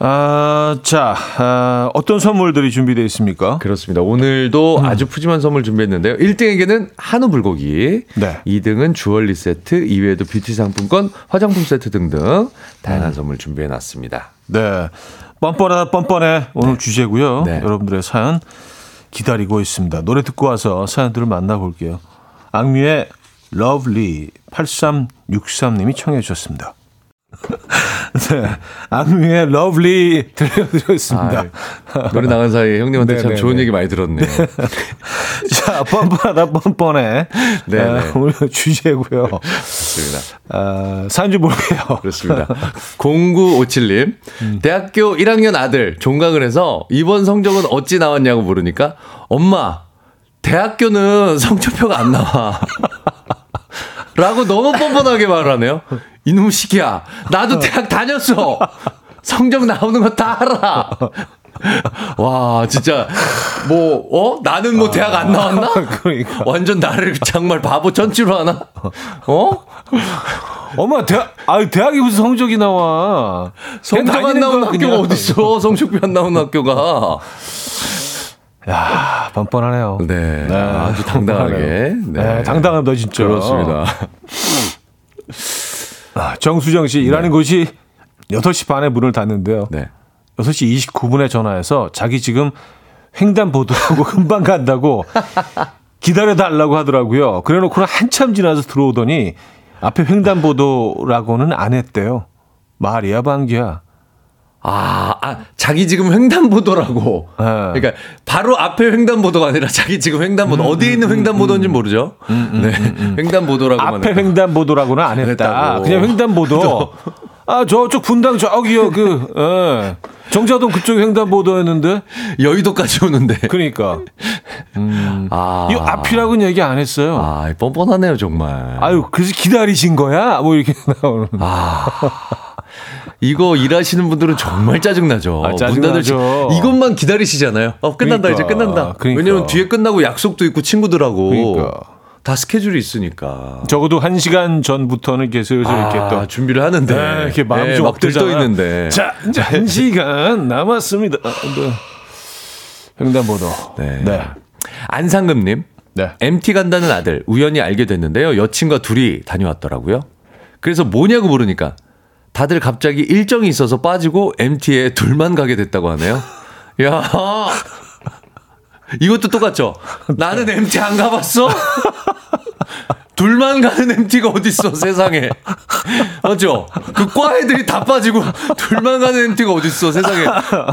아, 자, 아, 어떤 선물들이 준비되어 있습니까? 그렇습니다. 오늘도 아주 푸짐한 선물 준비했는데요. 1등에게는 한우 불고기, 네. 2등은 주얼리 세트, 이외에도 뷰티 상품권, 화장품 세트 등등 다양한 선물 준비해 놨습니다. 네. 뻔뻔하다 뻔뻔해. 오늘 주제고요. 네. 여러분들의 사연 기다리고 있습니다. 노래 듣고 와서 사연들을 만나볼게요. 악뮤의 Love Lee 8363님이 청해 주셨습니다. 네. 악뮤의 Love Lee 들려드렸습니다. 아, 노래 나간 사이에 형님한테 참 네네네. 좋은 얘기 많이 들었네요. 자, 뻔뻔하다 뻔뻔해. 네네. 아, 오늘 주제고요. 그렇습니다. 아, 사인지 모르게요. 그렇습니다. 0957님, 대학교 1학년 아들 종강을 해서 이번 성적은 어찌 나왔냐고 물으니까 엄마, 대학교는 성적표가 안 나와. 라고 너무 뻔뻔하게 말을 하네요. 이놈 시기야. 나도 대학 다녔어. 성적 나오는 거 다 알아. 와, 진짜, 뭐, 어? 나는 뭐 대학 안 나왔나? 그러니까. 완전 나를 정말 바보 전치로 하나? 어? 엄마, 대학, 아 대학이 무슨 성적이 나와. 성적 안 거야, 학교가. 어딨어? 성적표 안 나오는 학교가. 야, 뻔뻔하네요. 네. 아주 당당하게. 네. 네. 당당하다, 진짜. 그렇습니다. 아, 정수정 씨, 일하는 곳이 8시 반에 문을 닫는데요. 네. 6시 29분에 전화해서 자기 지금 횡단보도하고 금방 간다고 기다려달라고 하더라고요. 그래 놓고는 한참 지나서 들어오더니 앞에 횡단보도라고는 안 했대요. 말이야, 방귀야. 아, 아, 자기 지금 횡단보도라고. 네. 그러니까 바로 앞에 횡단보도가 아니라 자기 지금 횡단보도 어디에 있는 횡단보도인지 모르죠. 네. 횡단보도라고만. 앞에 했다. 횡단보도라고는 안 했다. 했다고. 그냥 횡단보도. 아, 저쪽 분당 저기요, 그, 예. 정자동 그쪽 횡단보도였는데. 여의도까지 오는데. 그러니까. 아. 이 앞이라고는 얘기 안 했어요. 아, 뻔뻔하네요, 정말. 아유, 그래서 기다리신 거야? 뭐 이렇게 나오는. 이거 일하시는 분들은 정말 짜증나죠. 아, 짜증나죠. 이것만 기다리시잖아요. 어, 끝난다, 그러니까, 이제 끝난다. 그러니까. 왜냐면 뒤에 끝나고 약속도 있고 친구들하고. 그러니까. 다 스케줄이 있으니까. 적어도 한 시간 전부터는 이렇게 슬슬 이렇게 아, 또. 준비를 하는데. 네, 이렇게 마음이 네, 좀막 들떠. 있는데. 자, 이제 한 시간 남았습니다. 아, 네. 횡단보도. 네. 네. 안상금님. 네. MT 간다는 아들 우연히 알게 됐는데요. 여친과 둘이 다녀왔더라고요. 그래서 뭐냐고 물으니까 다들 갑자기 일정이 있어서 빠지고 MT에 둘만 가게 됐다고 하네요. 야. 이것도 똑같죠. 나는 MT 안 가봤어? 둘만 가는 MT가 어딨어, 세상에. 맞죠? 그 과 애들이 다 빠지고 둘만 가는 MT가 어딨어, 세상에.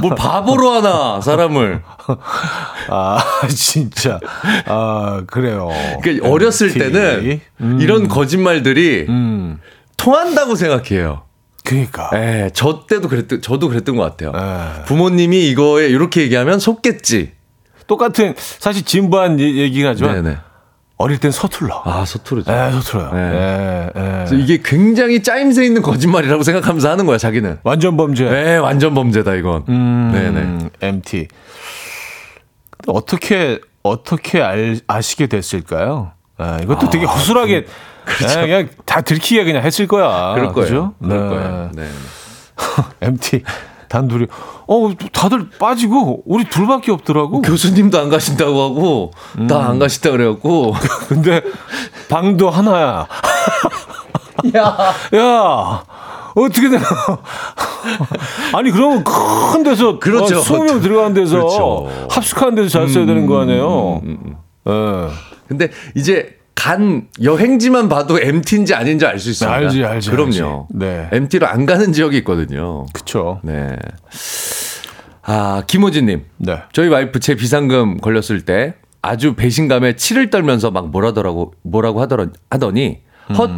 뭘 바보로 하나, 사람을. 아, 진짜. 아, 그래요. 그러니까 어렸을. 때는 음. 이런 거짓말들이 통한다고 생각해요. 그러니까. 예, 저 때도 그랬던, 저도 그랬던 것 같아요. 에. 부모님이 이거에 이렇게 얘기하면 속겠지. 똑같은 사실 진부한 얘- 얘기긴 하지만 네네. 어릴 땐 서툴러. 아, 서투르죠. 에, 서툴어요. 네. 에, 에. 그래서 이게 굉장히 짜임새 있는 거짓말이라고 생각하면서 하는 거야, 자기는. 완전 범죄. 네, 완전 범죄다, 이건. 음, 네네. MT. 근데 어떻게 어떻게 알, 아시게 됐을까요? 아, 이것도 되게 허술하게 네, 그냥 다 들키게 그냥 했을 거야. 그럴 거예요. 그죠? 그럴 네. 거예요. 네. MT 단둘이 어 다들 빠지고 우리 둘밖에 없더라고. 교수님도 안 가신다고 하고, 나안 가신다 그래갖고. 근데 방도 하나야. 야. 야 어떻게 되나? 아니 그러면 큰 데서 그렇죠. 어, 20명 들어가는 데서 그렇죠. 합숙하는 데서 잤어야 되는 거 아니에요? 예. 근데 이제 간 여행지만 봐도 MT인지 아닌지 알 수 있습니다. 알지, 알지, 그럼요. 알지. 네. MT로 안 가는 지역이 있거든요. 그쵸. 네. 아, 김호진님. 네. 저희 와이프 제 비상금 걸렸을 때 아주 배신감에 치를 떨면서 막 뭐라더라고, 뭐라고 하더러, 하더니, 헛,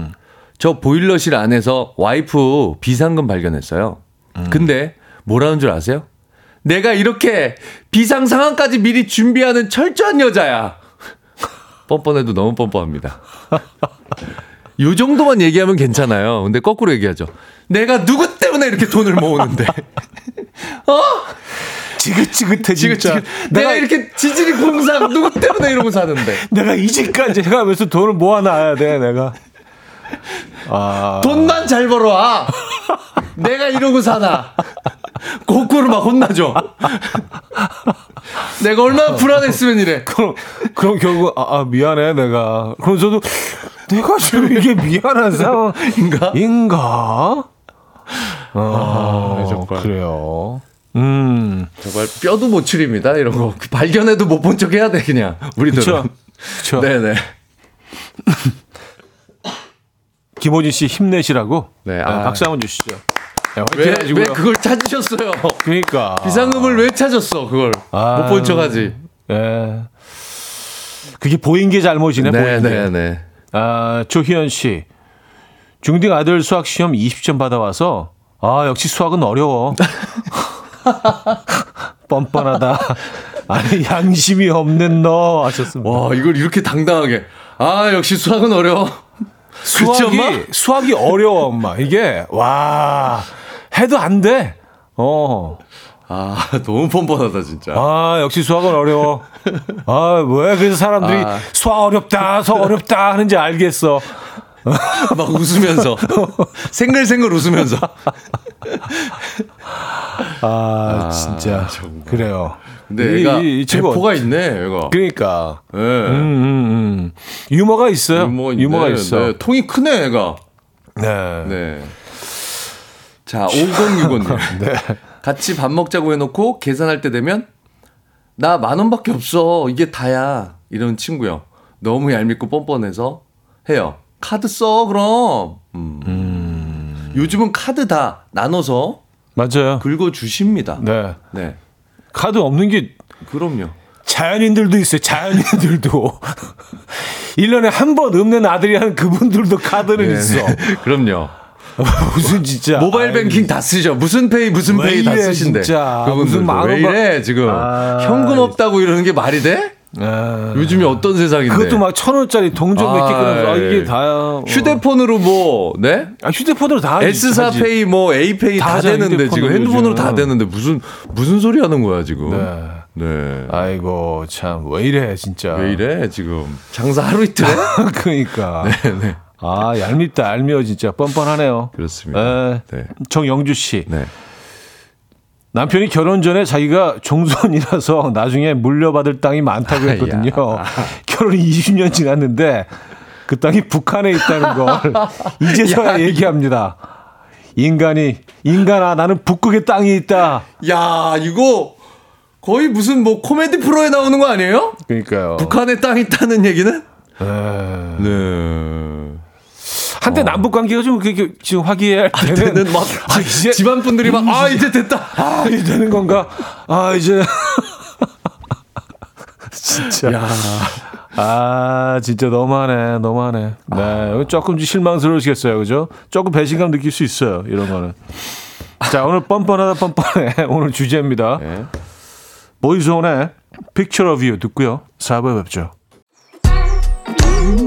저 보일러실 안에서 와이프 비상금 발견했어요. 근데 뭐라는 줄 아세요? 내가 이렇게 비상 상황까지 미리 준비하는 철저한 여자야. 뻔뻔해도 너무 뻔뻔합니다. 요 정도만 얘기하면 괜찮아요. 근데 거꾸로 얘기하죠. 내가 누구 때문에 이렇게 돈을 모으는데. 어? 지긋지긋해 진짜. 지금 내가 이렇게 지질이 공상 누구 때문에 이러고 사는데 내가 이제까지 해가면서 돈을 모아놔야 돼 내가. 아 돈만 잘 벌어와 내가 이러고 사나 거꾸로 막 혼나죠 내가 얼마나 불안했으면 이래 그럼 그럼 결국 아, 아, 미안해 내가. 그럼 저도 내가 지금 이게 미안한 상황인가? 인가? 아, 정말. 그래요. 음, 정말 뼈도 못 추립니다 이런 거 발견해도 못 본 척 해야 돼 그냥 우리들은. 그렇죠. 네네 김호진 씨 힘내시라고. 네, 아, 아. 박수 한번 주시죠. 네, 왜. 왜 그걸 찾으셨어요 그러니까 비상금을 왜 찾았어 그걸. 못 본 척하지 예. 그게 보인 게 잘못이네. 보인 게. 네네네 아, 조희연 씨. 중딩 아들 수학 시험 20점 받아와서 아 역시 수학은 어려워. 뻔뻔하다. 아니 양심이 없는 너 하셨습니다. 와, 이걸 이렇게 당당하게. 아, 역시 수학은 어려워. 수학이 엄마? 수학이 어려워 엄마. 이게 와 해도 안 돼. 어. 아, 너무 뻔뻔하다, 진짜. 아, 역시 수학은 어려워. 아, 왜 그래서 사람들이 아. 수학 어렵다, 수학 어렵다 하는지 알겠어. 막 웃으면서. 생글생글 웃으면서. 아, 진짜. 정말. 그래요. 근데 이- 얘가 이 친구 대포가 있네, 얘가. 그러니까. 예. 음, 음, 음. 유머가 있어요. 유머인데, 유머가 있어. 네, 통이 크네, 얘가. 네. 네. 자, 5065님. 네. 같이 밥 먹자고 해놓고 계산할 때 되면 나 만 원밖에 없어. 이게 다야. 이런 친구요. 너무 얄밉고 뻔뻔해서 해요. 카드 써, 그럼. 음. 요즘은 카드 다 나눠서 맞아요. 긁어주십니다. 네. 네. 카드 없는 게 그럼요. 자연인들도 있어요. 자연인들도. 1년에 한번 없는 아들이 하는 그분들도 카드는 네, 있어. 그럼요. 무슨 진짜. 모바일 아이, 뱅킹 다 쓰죠. 무슨 pay 무슨 왜 pay 다 쓰신대. 진짜. 무슨 만왜원 이래 지금 아, 현금 없다고 이러는 게 말이 돼? 아, 요즘이 어떤 세상인데? 그것도 막 천 원짜리 동전 몇개 끊어서 아, 이게 아이. 다야. 어. 휴대폰으로 뭐 네? 아, 휴대폰으로 다 S4 하지. 페이 뭐 A 페이 다 다, 되는데 지금 핸드폰으로 다 요즘. 되는데 무슨 무슨 소리 하는 거야 지금? 네. 네. 아이고 참 왜 이래 진짜. 왜 이래 지금 장사 하루 이틀에? 그러니까. 네. 아 얄밉다 얄미워 진짜 뻔뻔하네요. 그렇습니다. 네. 네. 정영주 씨. 네. 남편이 결혼 전에 자기가 종손이라서 나중에 물려받을 땅이 많다고. 했거든요. 결혼이 20년 지났는데 그 땅이 북한에 있다는 걸 이제서야 얘기합니다. 인간이 인간아 나는 북극에 땅이 있다. 야 이거 거의 무슨 뭐 코미디 프로에 나오는 거 아니에요? 그러니까요. 북한에 땅 있다는 얘기는? 에... 네. 한때 남북 관계가 좀 그렇게 지금 화기애애할 때는, 때는 막 아, 이제 집안 분들이 막 아 이제 됐다. 아, 이제 되는 건가? 아 이제 진짜 야. 아 진짜 너무하네 너무하네 네 조금 실망스러우시겠어요 그죠? 조금 배신감 느낄 수 있어요 이런 거는 자 오늘 뻔뻔하다 뻔뻔해 오늘 주제입니다 네. 보이즈온의 Picture of You 듣고요 4부에 뵙죠 이른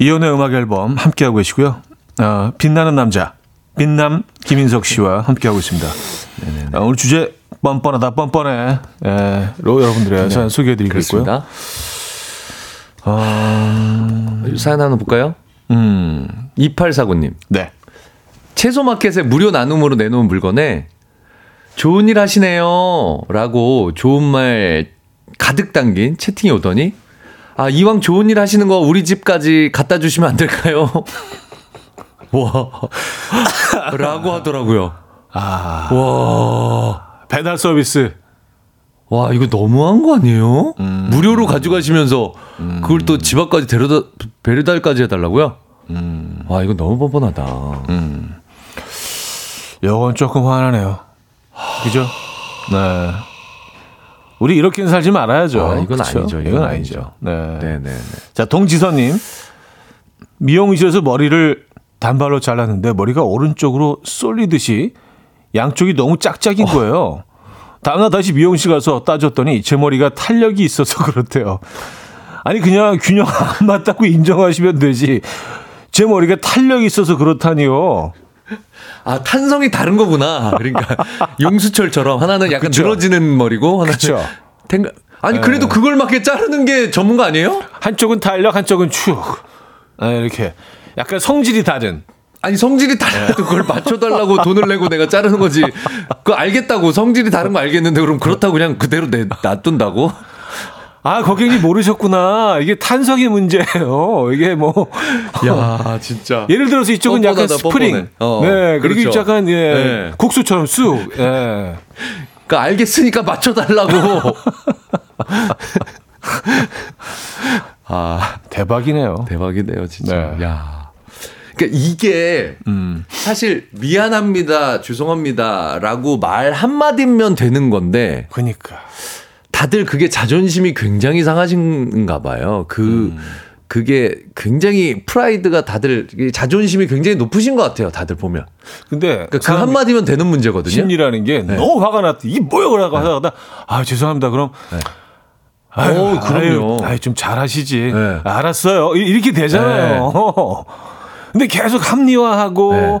이혼의 음악 앨범 함께하고 계시고요 어, 빛나는 남자 빛남 김인석 씨와 함께하고 있습니다 아, 오늘 주제 뻔뻔하다 뻔뻔해 예, 로 여러분들의 사연 소개해드리고 있고요 그렇습니다. 어, 사연 하나 볼까요? 음, 2849님. 네. 채소 마켓에 무료 나눔으로 내놓은 물건에 좋은 일 하시네요. 라고 좋은 말 가득 담긴 채팅이 오더니 아, 이왕 좋은 일 하시는 거 우리 집까지 갖다 주시면 안 될까요? 와. 라고 하더라고요. 아, 와. 배달 서비스. 와, 이거 너무한 거 아니에요? 무료로 가져가시면서 그걸 또 집 앞까지 데려다, 배달까지 해달라고요? 와, 이거 너무 뻔뻔하다. 요건 조금 화나네요. 그죠? 네. 우리 이렇게는 살지 말아야죠. 아, 이건 그쵸? 아니죠. 이건 이건 아니죠. 네. 네네네. 자, 동지선님. 미용실에서 머리를 단발로 잘랐는데 머리가 오른쪽으로 쏠리듯이 양쪽이 너무 짝짝인 거예요. 다음날 다시 미용실 가서 따졌더니 제 머리가 탄력이 있어서 그렇대요. 아니 그냥 균형 안 맞다고 인정하시면 되지. 제 머리가 탄력이 있어서 그렇다니요. 아, 탄성이 다른 거구나. 그러니까 용수철처럼 하나는 약간 그쵸. 늘어지는 머리고 하나는 그쵸. 탱가 아니 그래도 그걸 맞게 자르는 게 전문가 아니에요? 한쪽은 탄력, 한쪽은 축. 아, 이렇게 약간 성질이 다른. 아니 성질이 달라도 그걸 맞춰달라고 돈을 내고 내가 자르는 거지. 그거 알겠다고 성질이 다른 거 알겠는데 그럼 그렇다고 그냥 그대로 내 놔둔다고? 아, 고객님 모르셨구나. 이게 탄성의 문제예요. 이게 뭐 야, 진짜. 예를 들어서 이쪽은 약간 뻔뻔하다, 스프링. 어, 네, 그리고 그렇죠. 이쪽 약간 예, 네. 국수처럼 쑥. 예. 그러니까 알겠으니까 맞춰달라고. 아, 대박이네요. 대박이네요, 진짜. 네. 야. 그러니까 이게 음. 사실 미안합니다, 죄송합니다라고 말 한마디면 되는 건데 그러니까. 다들 그게 자존심이 굉장히 상하신가 봐요. 그 그게 굉장히 프라이드가 다들 자존심이 굉장히 높으신 것 같아요. 다들 보면. 근데 그러니까 그 한마디면 되는 문제거든요. 심리라는 게 너무 화가 났다. 이게 뭐야 그러고 하다가 아 죄송합니다. 그럼 아유, 어, 그럼요. 아유, 아유, 좀 잘하시지. 네. 알았어요. 이- 이렇게 되잖아요. 근데 계속 합리화하고 네.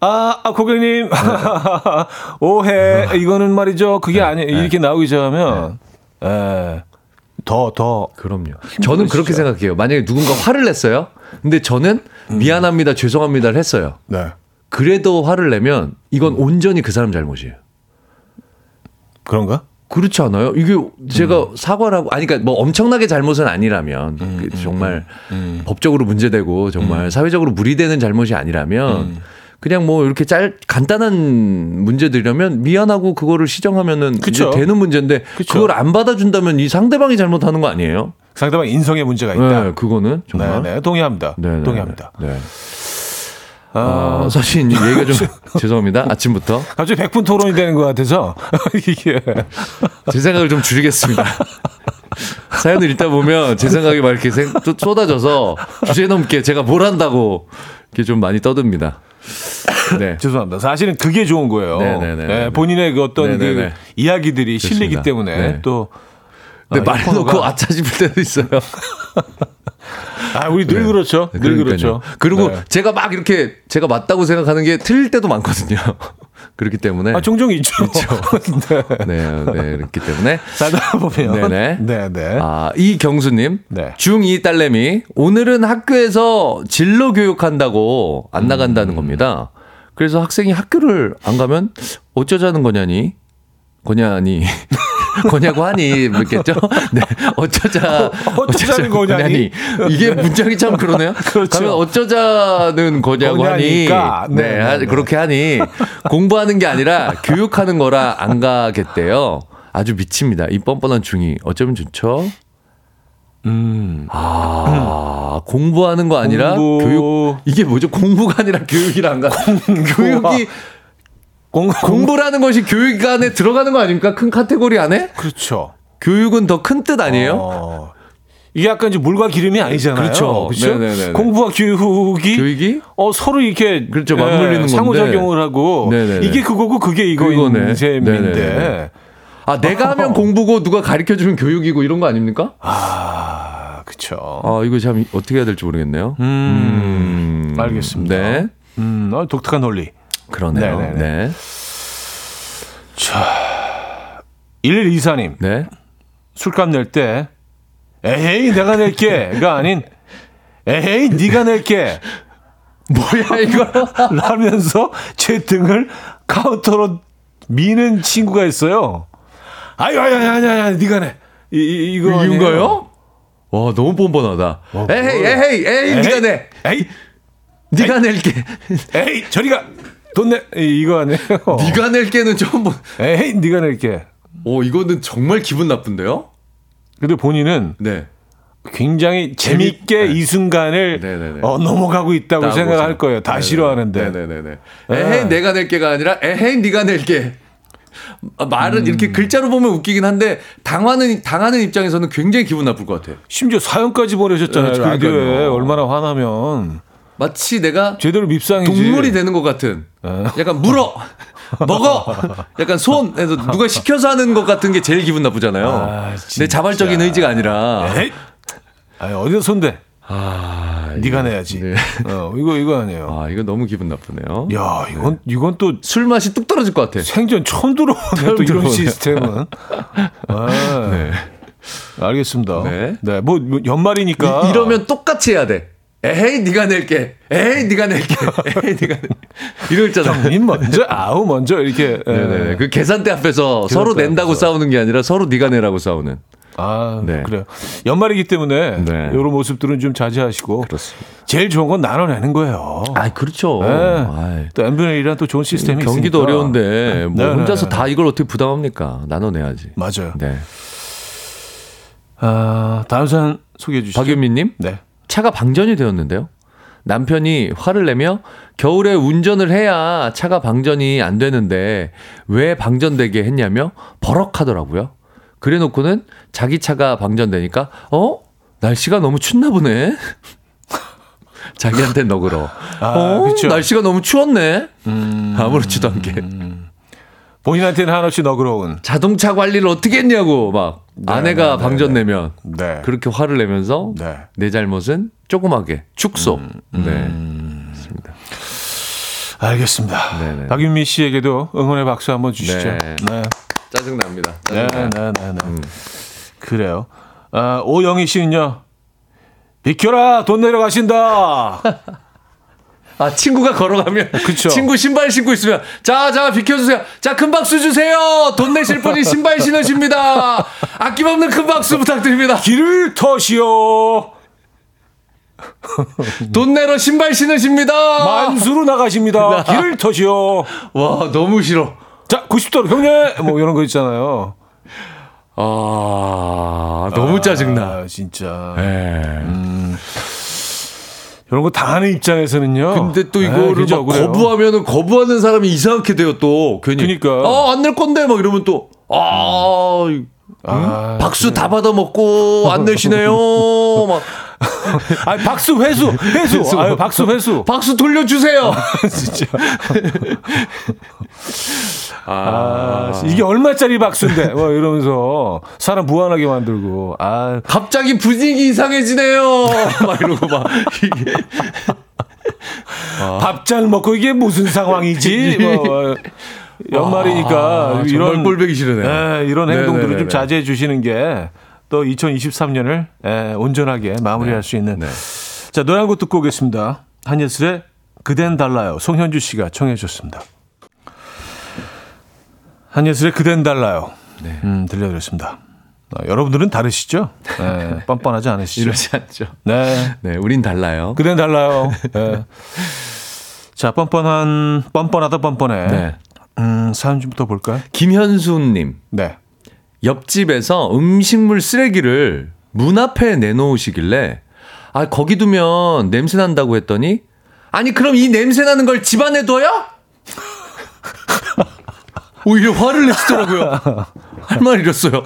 아, 아 고객님 오해 이거는 말이죠. 그게 아니 이렇게 나오기 시작하면 예. 더 더. 그럼요. 저는 그렇게 생각해요. 만약에 누군가 화를 냈어요. 근데 저는 미안합니다, 죄송합니다를 했어요. 네. 그래도 화를 내면 이건 온전히 그 사람 잘못이에요. 그런가? 그렇지 않아요? 이게 제가 사과를 하고, 아니, 그러니까 뭐 엄청나게 잘못은 아니라면, 그 정말 법적으로 문제되고 정말 사회적으로 무리되는 잘못이 아니라면, 그냥 뭐 이렇게 짤, 간단한 문제들이라면 미안하고 그거를 시정하면은 이제 그쵸. 되는 문제인데, 그쵸. 그걸 안 받아준다면 이 상대방이 잘못하는 거 아니에요? 상대방 인성에 문제가 있다. 네, 그거는 네, 정말. 네, 동의합니다. 네, 네, 동의합니다. 네. 아, 어, 사실 이제 얘기가 좀 죄송합니다. 아침부터 갑자기 100분 토론이 되는 것 같아서 이게 제 생각을 좀 줄이겠습니다. 사연을 읽다 보면 제 생각이 막 이렇게 쏟아져서 주제 넘게 제가 뭘 한다고 이렇게 좀 많이 떠듭니다. 네. 죄송합니다. 사실은 그게 좋은 거예요. 네네네. 네, 본인의 그 어떤. 그 이야기들이 실리기 좋습니다. 때문에 네. 또 근데 아, 이 말해놓고 아차 싶을 때도 있어요. 아, 우리 늘 그렇죠. 늘 그러니까요. 그렇죠. 그리고 네. 제가 막 이렇게 제가 맞다고 생각하는 게 틀릴 때도 많거든요. 그렇기 때문에 아, 종종 있죠. 네. 네, 네, 그렇기 때문에 살다 보면 네네. 네, 네. 아, 이경수님. 네. 중2 딸내미. 오늘은 학교에서 진로 교육한다고 안 나간다는 겁니다. 그래서 학생이 학교를 안 가면 어쩌자는 거냐니? 거냐니? 거냐고 하니 묻겠죠? 네. 어쩌자. 어쩌자는 거냐니? 이게 문장이 참 그러네요. 그렇죠. 가면 어쩌자는 거냐고 거냐니까. 하니. 네. 네, 네, 네. 그렇게 하니 공부하는 게 아니라 교육하는 거라 안 가겠대요. 아주 미칩니다. 이 뻔뻔한 중이 어쩌면 좋죠? 음. 아, 공부하는 거 아니라 공부. 교육. 이게 뭐죠? 공부가 아니라 교육이란 가 교육이 공, 공부라는 것이 교육 안에 들어가는 거 아닙니까? 큰 카테고리 안에? 그렇죠. 교육은 더 큰 뜻 아니에요? 어, 이게 약간 이제 물과 기름이 아니잖아요. 그렇죠. 그렇죠? 네네네네. 공부와 교육이 교육이 어, 서로 이렇게 그렇죠. 맞물리는 건데. 상호작용을 하고 네네네. 이게 그거고 그게 이거인. 셈인데. 아, 내가 하면 공부고 누가 가르쳐 주면 교육이고 이런 거 아닙니까? 아, 그쵸. 아, 이거 참 어떻게 해야 될지 모르겠네요. 음, 음, 알겠습니다. 네. 음, 어, 독특한 논리. 그러네요. 네네네. 네. 1124님, 네. 술값 낼 때, 에헤이, 내가 낼게.가 아닌, 에헤이, 네가 낼게. 뭐야, 이거? 라면서 제 등을 카운터로 미는 친구가 있어요. 아유, 아유, 아유, 아유, 아유 네가 내. 이, 이, 이거. 이건가요? 와, 너무 뻔뻔하다. 어, 에헤이, 뭐야. 에헤이, 에헤이, 네가 내. 에이, 네가 낼게. 에이, 저리가. 돈 내. 이- 이거 아니에요. 네가 낼 게는 처음 본. 에이, 네가 낼 게. 오, 이거는 정말 기분 나쁜데요? 근데 본인은 네. 굉장히 재밌게 이 순간을 네네네. 어, 넘어가고 있다고 생각할 있어요. 거예요. 다 네네. 싫어하는데. 네네네네. 에헤이, 내가 낼 게가 아니라 에헤이, 네가 낼게. 아, 말은 음. 이렇게 글자로 보면 웃기긴 한데 당하는 당하는 입장에서는 굉장히 기분 나쁠 것 같아요. 심지어 사연까지 보내셨잖아요. 네. 라디오에 얼마나 화나면 마치 내가 제대로 밉상이지. 동물이 되는 것 같은. 네. 약간 물어, 먹어, 약간 손에서 누가 시켜서 하는 것 같은 게 제일 기분 나쁘잖아요. 아, 내 자발적인 의지가 아니라. 아니, 어디서 손대? 아, 네가 내야지. 네. 어, 이거 이거 아니에요. 아, 이거 너무 기분 나쁘네요. 야, 이건 이건 또 술 맛이 뚝 떨어질 것 같아. 생전 처음 들어보네 또 이런. 시스템은. 아, 네. 알겠습니다. 네. 네, 뭐, 뭐 연말이니까 이, 러면 똑같이 해야 돼. 에헤이, 네가 낼게. 에헤이, 네가 낼게. 에헤이, 네가 낼게. 있잖아. 인 먼저 아우 먼저 이렇게 예. 네네. 그 계산대 앞에서 서로 계산대 낸다고 앞에서. 싸우는 게 아니라 서로 네가 내라고 싸우는. 아, 네. 그래요. 연말이기 때문에 네. 이런 모습들은 좀 자제하시고 그렇습니다. 제일 좋은 건 나눠내는 거예요. 아, 그렇죠. 네. 또 n분의 1이란 또 좋은 시스템이 경기도 있으니까. 어려운데 뭐 네, 네, 혼자서 네. 다 이걸 어떻게 부담합니까? 나눠내야지. 맞아요. 네. 아, 다음 사연 소개해 주시죠. 박윤미님 네. 차가 방전이 되었는데요. 남편이 화를 내며 겨울에 운전을 해야 차가 방전이 안 되는데 왜 방전되게 했냐며 버럭하더라고요. 그래 놓고는 자기 차가 방전되니까 어? 날씨가 너무 춥나 보네. 자기한테 너그러. 아, 어? 그쵸. 음. 날씨가 너무 추웠네. 아무렇지도 않게. 본인한테는 한없이 너그러운. 자동차 관리를 어떻게 했냐고 막 아내가 네, 네, 방전 네. 내면 네. 그렇게 화를 내면서 네. 내 잘못은 조그맣게 축소. 네. 알겠습니다. 네네. 박윤미 씨에게도 응원의 박수 한번 주시죠. 네. 네. 짜증 납니다. 네, 네, 네, 네. 그래요. 아, 오영희 씨는요. 비켜라! 돈 내려가신다! 아 친구가 걸어가면 그쵸. 친구 신발 신고 있으면 자 자 비켜주세요. 자 큰 박수 주세요. 돈 내실 분이 신발 신으십니다. 아낌없는 큰 박수 부탁드립니다. 길을 터시오! 돈 내러 신발 신으십니다. 만수로 나가십니다. 길을 터시오! 와 너무 싫어. 자, 90도로 경례! 뭐 이런 거 있잖아요. 아 너무 짜증나. 아, 진짜. 네. 이런 거 당하는 입장에서는요. 근데 또 네, 이거를 막. 거부하면은 거부하는 사람이 이상하게 돼요 또 괜히. 그니까. 아안 낼 건데 막 이러면 또 아. 응? 아, 박수 다 받아 먹고 안 내시네요. 막 아, 박수 회수! 회수! 회수. 아유, 박수 회수! 박수 돌려주세요. 진짜. 아, 아, 이게 얼마짜리 박수인데? 뭐 이러면서 사람 무한하게 만들고. 아, 갑자기 분위기 이상해지네요. 막 이러고 막 이게 밥잘 먹고 이게 무슨 상황이지? 뭐, 연말이니까 아, 이런 꼴보기 싫으네요. 예, 이런 행동들을 좀 네네네네. 자제해 주시는 게 또 2023년을 예, 온전하게 마무리할 수 있는. 네. 자 노래 한 곡 듣고 오겠습니다. 한예슬의 그댄 달라요. 송현주 씨가 청해 주셨습니다. 한예슬의 그댄 달라요. 네. 음, 들려드렸습니다. 어, 여러분들은 다르시죠? 예, 뻔뻔하지 않으시죠? 이러지 않죠. 네. 네, 우린 달라요. 그댄 달라요. 예. 자, 뻔뻔한, 뻔뻔하다 뻔뻔해. 네. 음, 사연 좀부터 볼까요? 김현수님 네. 옆집에서 음식물 쓰레기를 문 앞에 내놓으시길래 아 거기 두면 냄새 난다고 했더니 아니 그럼 이 냄새 나는 걸 집안에 둬요? 오히려 화를 내시더라고요. 할말 잃었어요.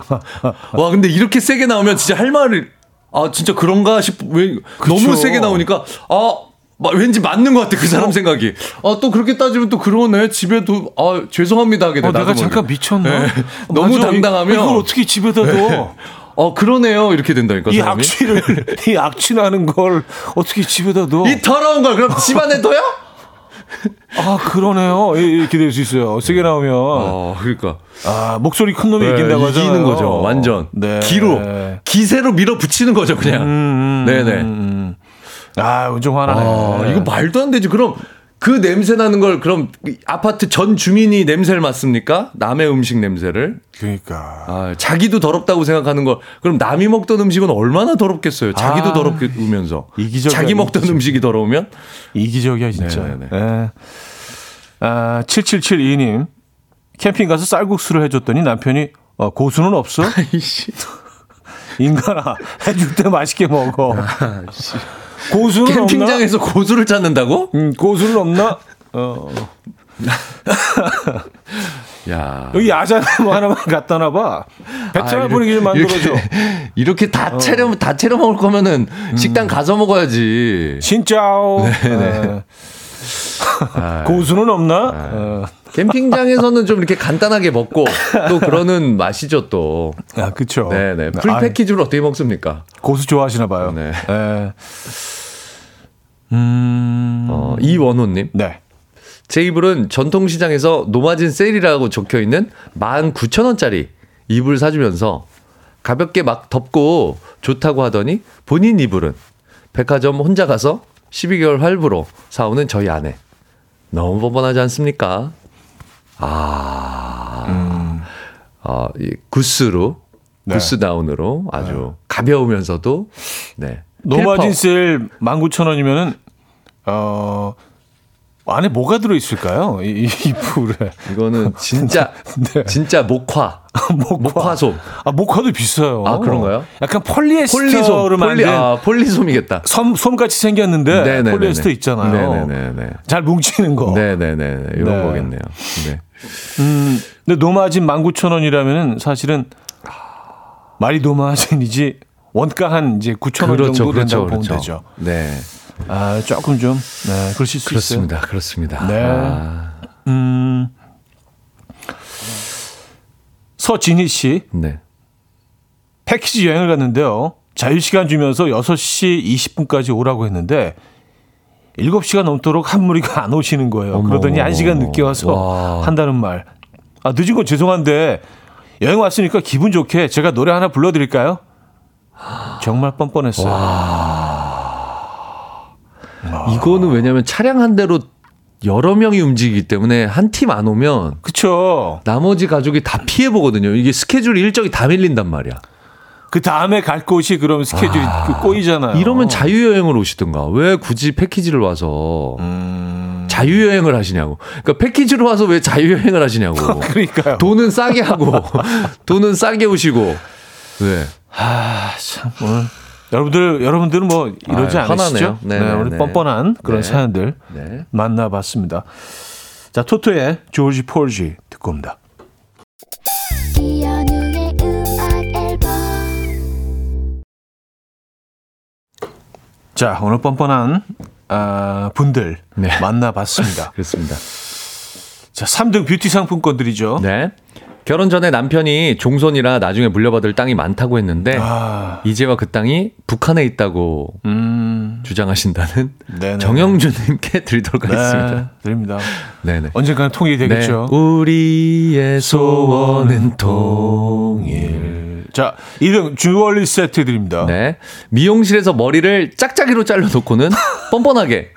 와 근데 이렇게 세게 나오면 진짜 할 말을 아 진짜 그런가 싶왜 너무 세게 나오니까 아 마- 왠지 맞는 것 같아 그 사람 생각이. 아 또 그렇게 따지면 또 그러네 집에도 아 죄송합니다 하게 돼. 어, 내가 나도 잠깐 모르게. 미쳤나? 네. 너무 맞아. 당당하면 이걸 어떻게 집에다 둬? 어 그러네요 이렇게 된다니까 이 사람이. 악취를, 이 악취나는 걸 어떻게 집에다 둬? 이 더러운 걸 그럼 집안에 둬요? 아, 그러네요. 이- 이렇게 될수 있어요. 세게 나오면. 어 그러니까 아, 목소리 큰 놈이 네, 이긴다고 하잖아요. 이기는 거죠 완전 네. 기로 기세로 밀어붙이는 거죠 그냥 음, 네네 음. 아, 좀 화나네. 아 이거 말도 안 되지 그럼 그 냄새 나는 걸 그럼 이 아파트 전 주민이 냄새를 맡습니까 남의 음식 냄새를 그러니까. 아 자기도 더럽다고 생각하는 걸 그럼 남이 먹던 음식은 얼마나 더럽겠어요 자기도 아, 더럽게 우면서 이기적이야, 자기 먹던 이기적. 음식이 더러우면 이기적이야, 진짜. 네네네. 예. 아, 7772님. 캠핑 가서 쌀국수를 해 줬더니 남편이 어, 고수는 없어? 이씨 인간아, 해줄 때 맛있게 먹어. 고수는 없나? 캠핑장에서 고수를 찾는다고? 음, 고수는 없나? 어, 야 여기 야자나 뭐 하나만 갖다 놔봐. 베트남 아, 분위기 좀 만들어줘. 이렇게, 이렇게 다 차려 다 차려 먹을 거면은 식당 가서 먹어야지. 신짜오. 네. 고수는 없나? 어. 캠핑장에서는 좀 이렇게 간단하게 먹고 또 그러는 맛이죠 또. 아, 그쵸. 네네. 풀 아, 패키지로 어떻게 먹습니까? 고수 좋아하시나 봐요. 네. 네. 음. 어, 이원호님. 네. 제 이불은 전통시장에서 노마진 세일이라고 적혀 있는 19,000원짜리 이불 사주면서 가볍게 막 덮고 좋다고 하더니 본인 이불은 백화점 혼자 가서 12개월 할부로 사오는 저희 아내. 너무 뻔뻔하지 않습니까? 아, 아, 이 구스로 네. 구스다운으로 아주 가벼우면서도 네. 노마진. 셀 19,000원이면은 어 안에 뭐가 들어 있을까요? 이, 이 풀에. 이거는 진짜 네. 진짜 목화 목화. 목화솜 아, 목화도 비싸요. 아, 그런가요? 약간 폴리솜 폴리에스터로 폴리 만든 아 폴리솜이겠다. 섬, 솜같이 생겼는데 네네네네. 폴리에스터 있잖아요. 네네네. 잘 뭉치는 거. 네네네. 이런 네. 거겠네요. 네. 음, 근데 노마진 19,000원이라면은 사실은 말이 노마진이지 원가 한 이제 9,000원 그렇죠, 정도 그렇죠, 된다고 보면 그렇죠. 되죠. 네. 아, 조금 좀 네, 그러실 수 그렇습니다. 그렇습니다. 네. 아, 있어요. 음. 서진희 씨 네. 패키지 여행을 갔는데요. 자유시간 주면서 6시 20분까지 오라고 했는데 7시가 넘도록 한 무리가 안 오시는 거예요. 어머, 그러더니 어머, 1시간 어머. 늦게 와서 와. 한다는 말. 아, 늦은 건 죄송한데 여행 왔으니까 기분 좋게 제가 노래 하나 불러드릴까요? 정말 뻔뻔했어요. 이거는 왜냐면 차량 한 대로 여러 명이 움직이기 때문에 한 팀 안 오면 그쵸. 나머지 가족이 다 피해 보거든요. 이게 스케줄 일정이 다 밀린단 말이야. 그 다음에 갈 곳이 그럼 스케줄이 그 꼬이잖아요. 이러면 자유여행을 오시든가 왜 굳이 패키지를 와서 음. 자유여행을 하시냐고. 그러니까 패키지로 와서 왜 자유여행을 하시냐고. 그러니까요. 돈은 싸게 하고 돈은 싸게 오시고. 네. 아, 참, 오늘. 여러분들, 여러분들은 뭐 이러지 아유, 않으시죠? 네, 네, 오늘 네. 뻔뻔한 그런 네. 사연들 네. 만나봤습니다. 자, 토토의 조지 폴지 듣고 옵니다. 자, 오늘 뻔뻔한 아, 분들 네. 만나봤습니다. 그렇습니다. 자, 3등 뷰티 상품권들이죠. 네. 결혼 전에 남편이 종손이라 나중에 물려받을 땅이 많다고 했는데 아, 이제와 그 땅이 북한에 있다고 음, 주장하신다는 네네. 정영준님께 드리도록 하겠습니다. 네, 드립니다. 네네. 언젠가는 통일이 되겠죠. 네. 우리의 소원은 통일. 자, 2등 주얼리 세트 드립니다. 네. 미용실에서 머리를 짝짝이로 잘라놓고는 뻔뻔하게.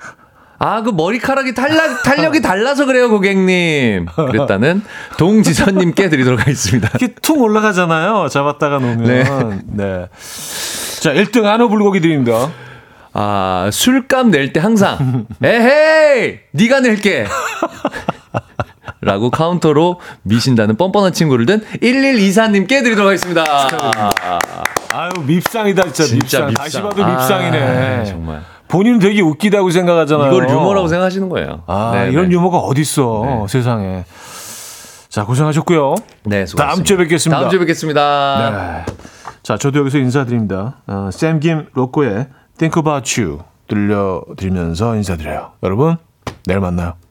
아, 그 머리카락이 탄력, 탄력이 달라서 그래요, 고객님. 그랬다는 동지선님께 드리도록 하겠습니다. 이렇게 퉁 올라가잖아요. 잡았다가 놓으면. 네. 네. 자, 1등 한우 불고기 드립니다. 아, 술값 낼 때 항상, 에헤이! 네가 낼게! 라고 카운터로 미신다는 뻔뻔한 친구를 든 1124님께 드리도록 하겠습니다. 아유, 밉상이다, 진짜, 진짜 밉상. 다시 봐도 밉상이네. 아, 정말. 본인은 되게 웃기다고 생각하잖아요. 이걸 유머라고 생각하시는 거예요. 아, 네, 이런 네. 유머가 어딨어, 네. 세상에. 자, 고생하셨고요. 네, 수고하셨습니다. 다음 주에 뵙겠습니다. 다음 주에 뵙겠습니다. 네. 자, 저도 여기서 인사드립니다. 어, 샘김 로꼬의 Think About You 들려드리면서 인사드려요. 여러분, 내일 만나요.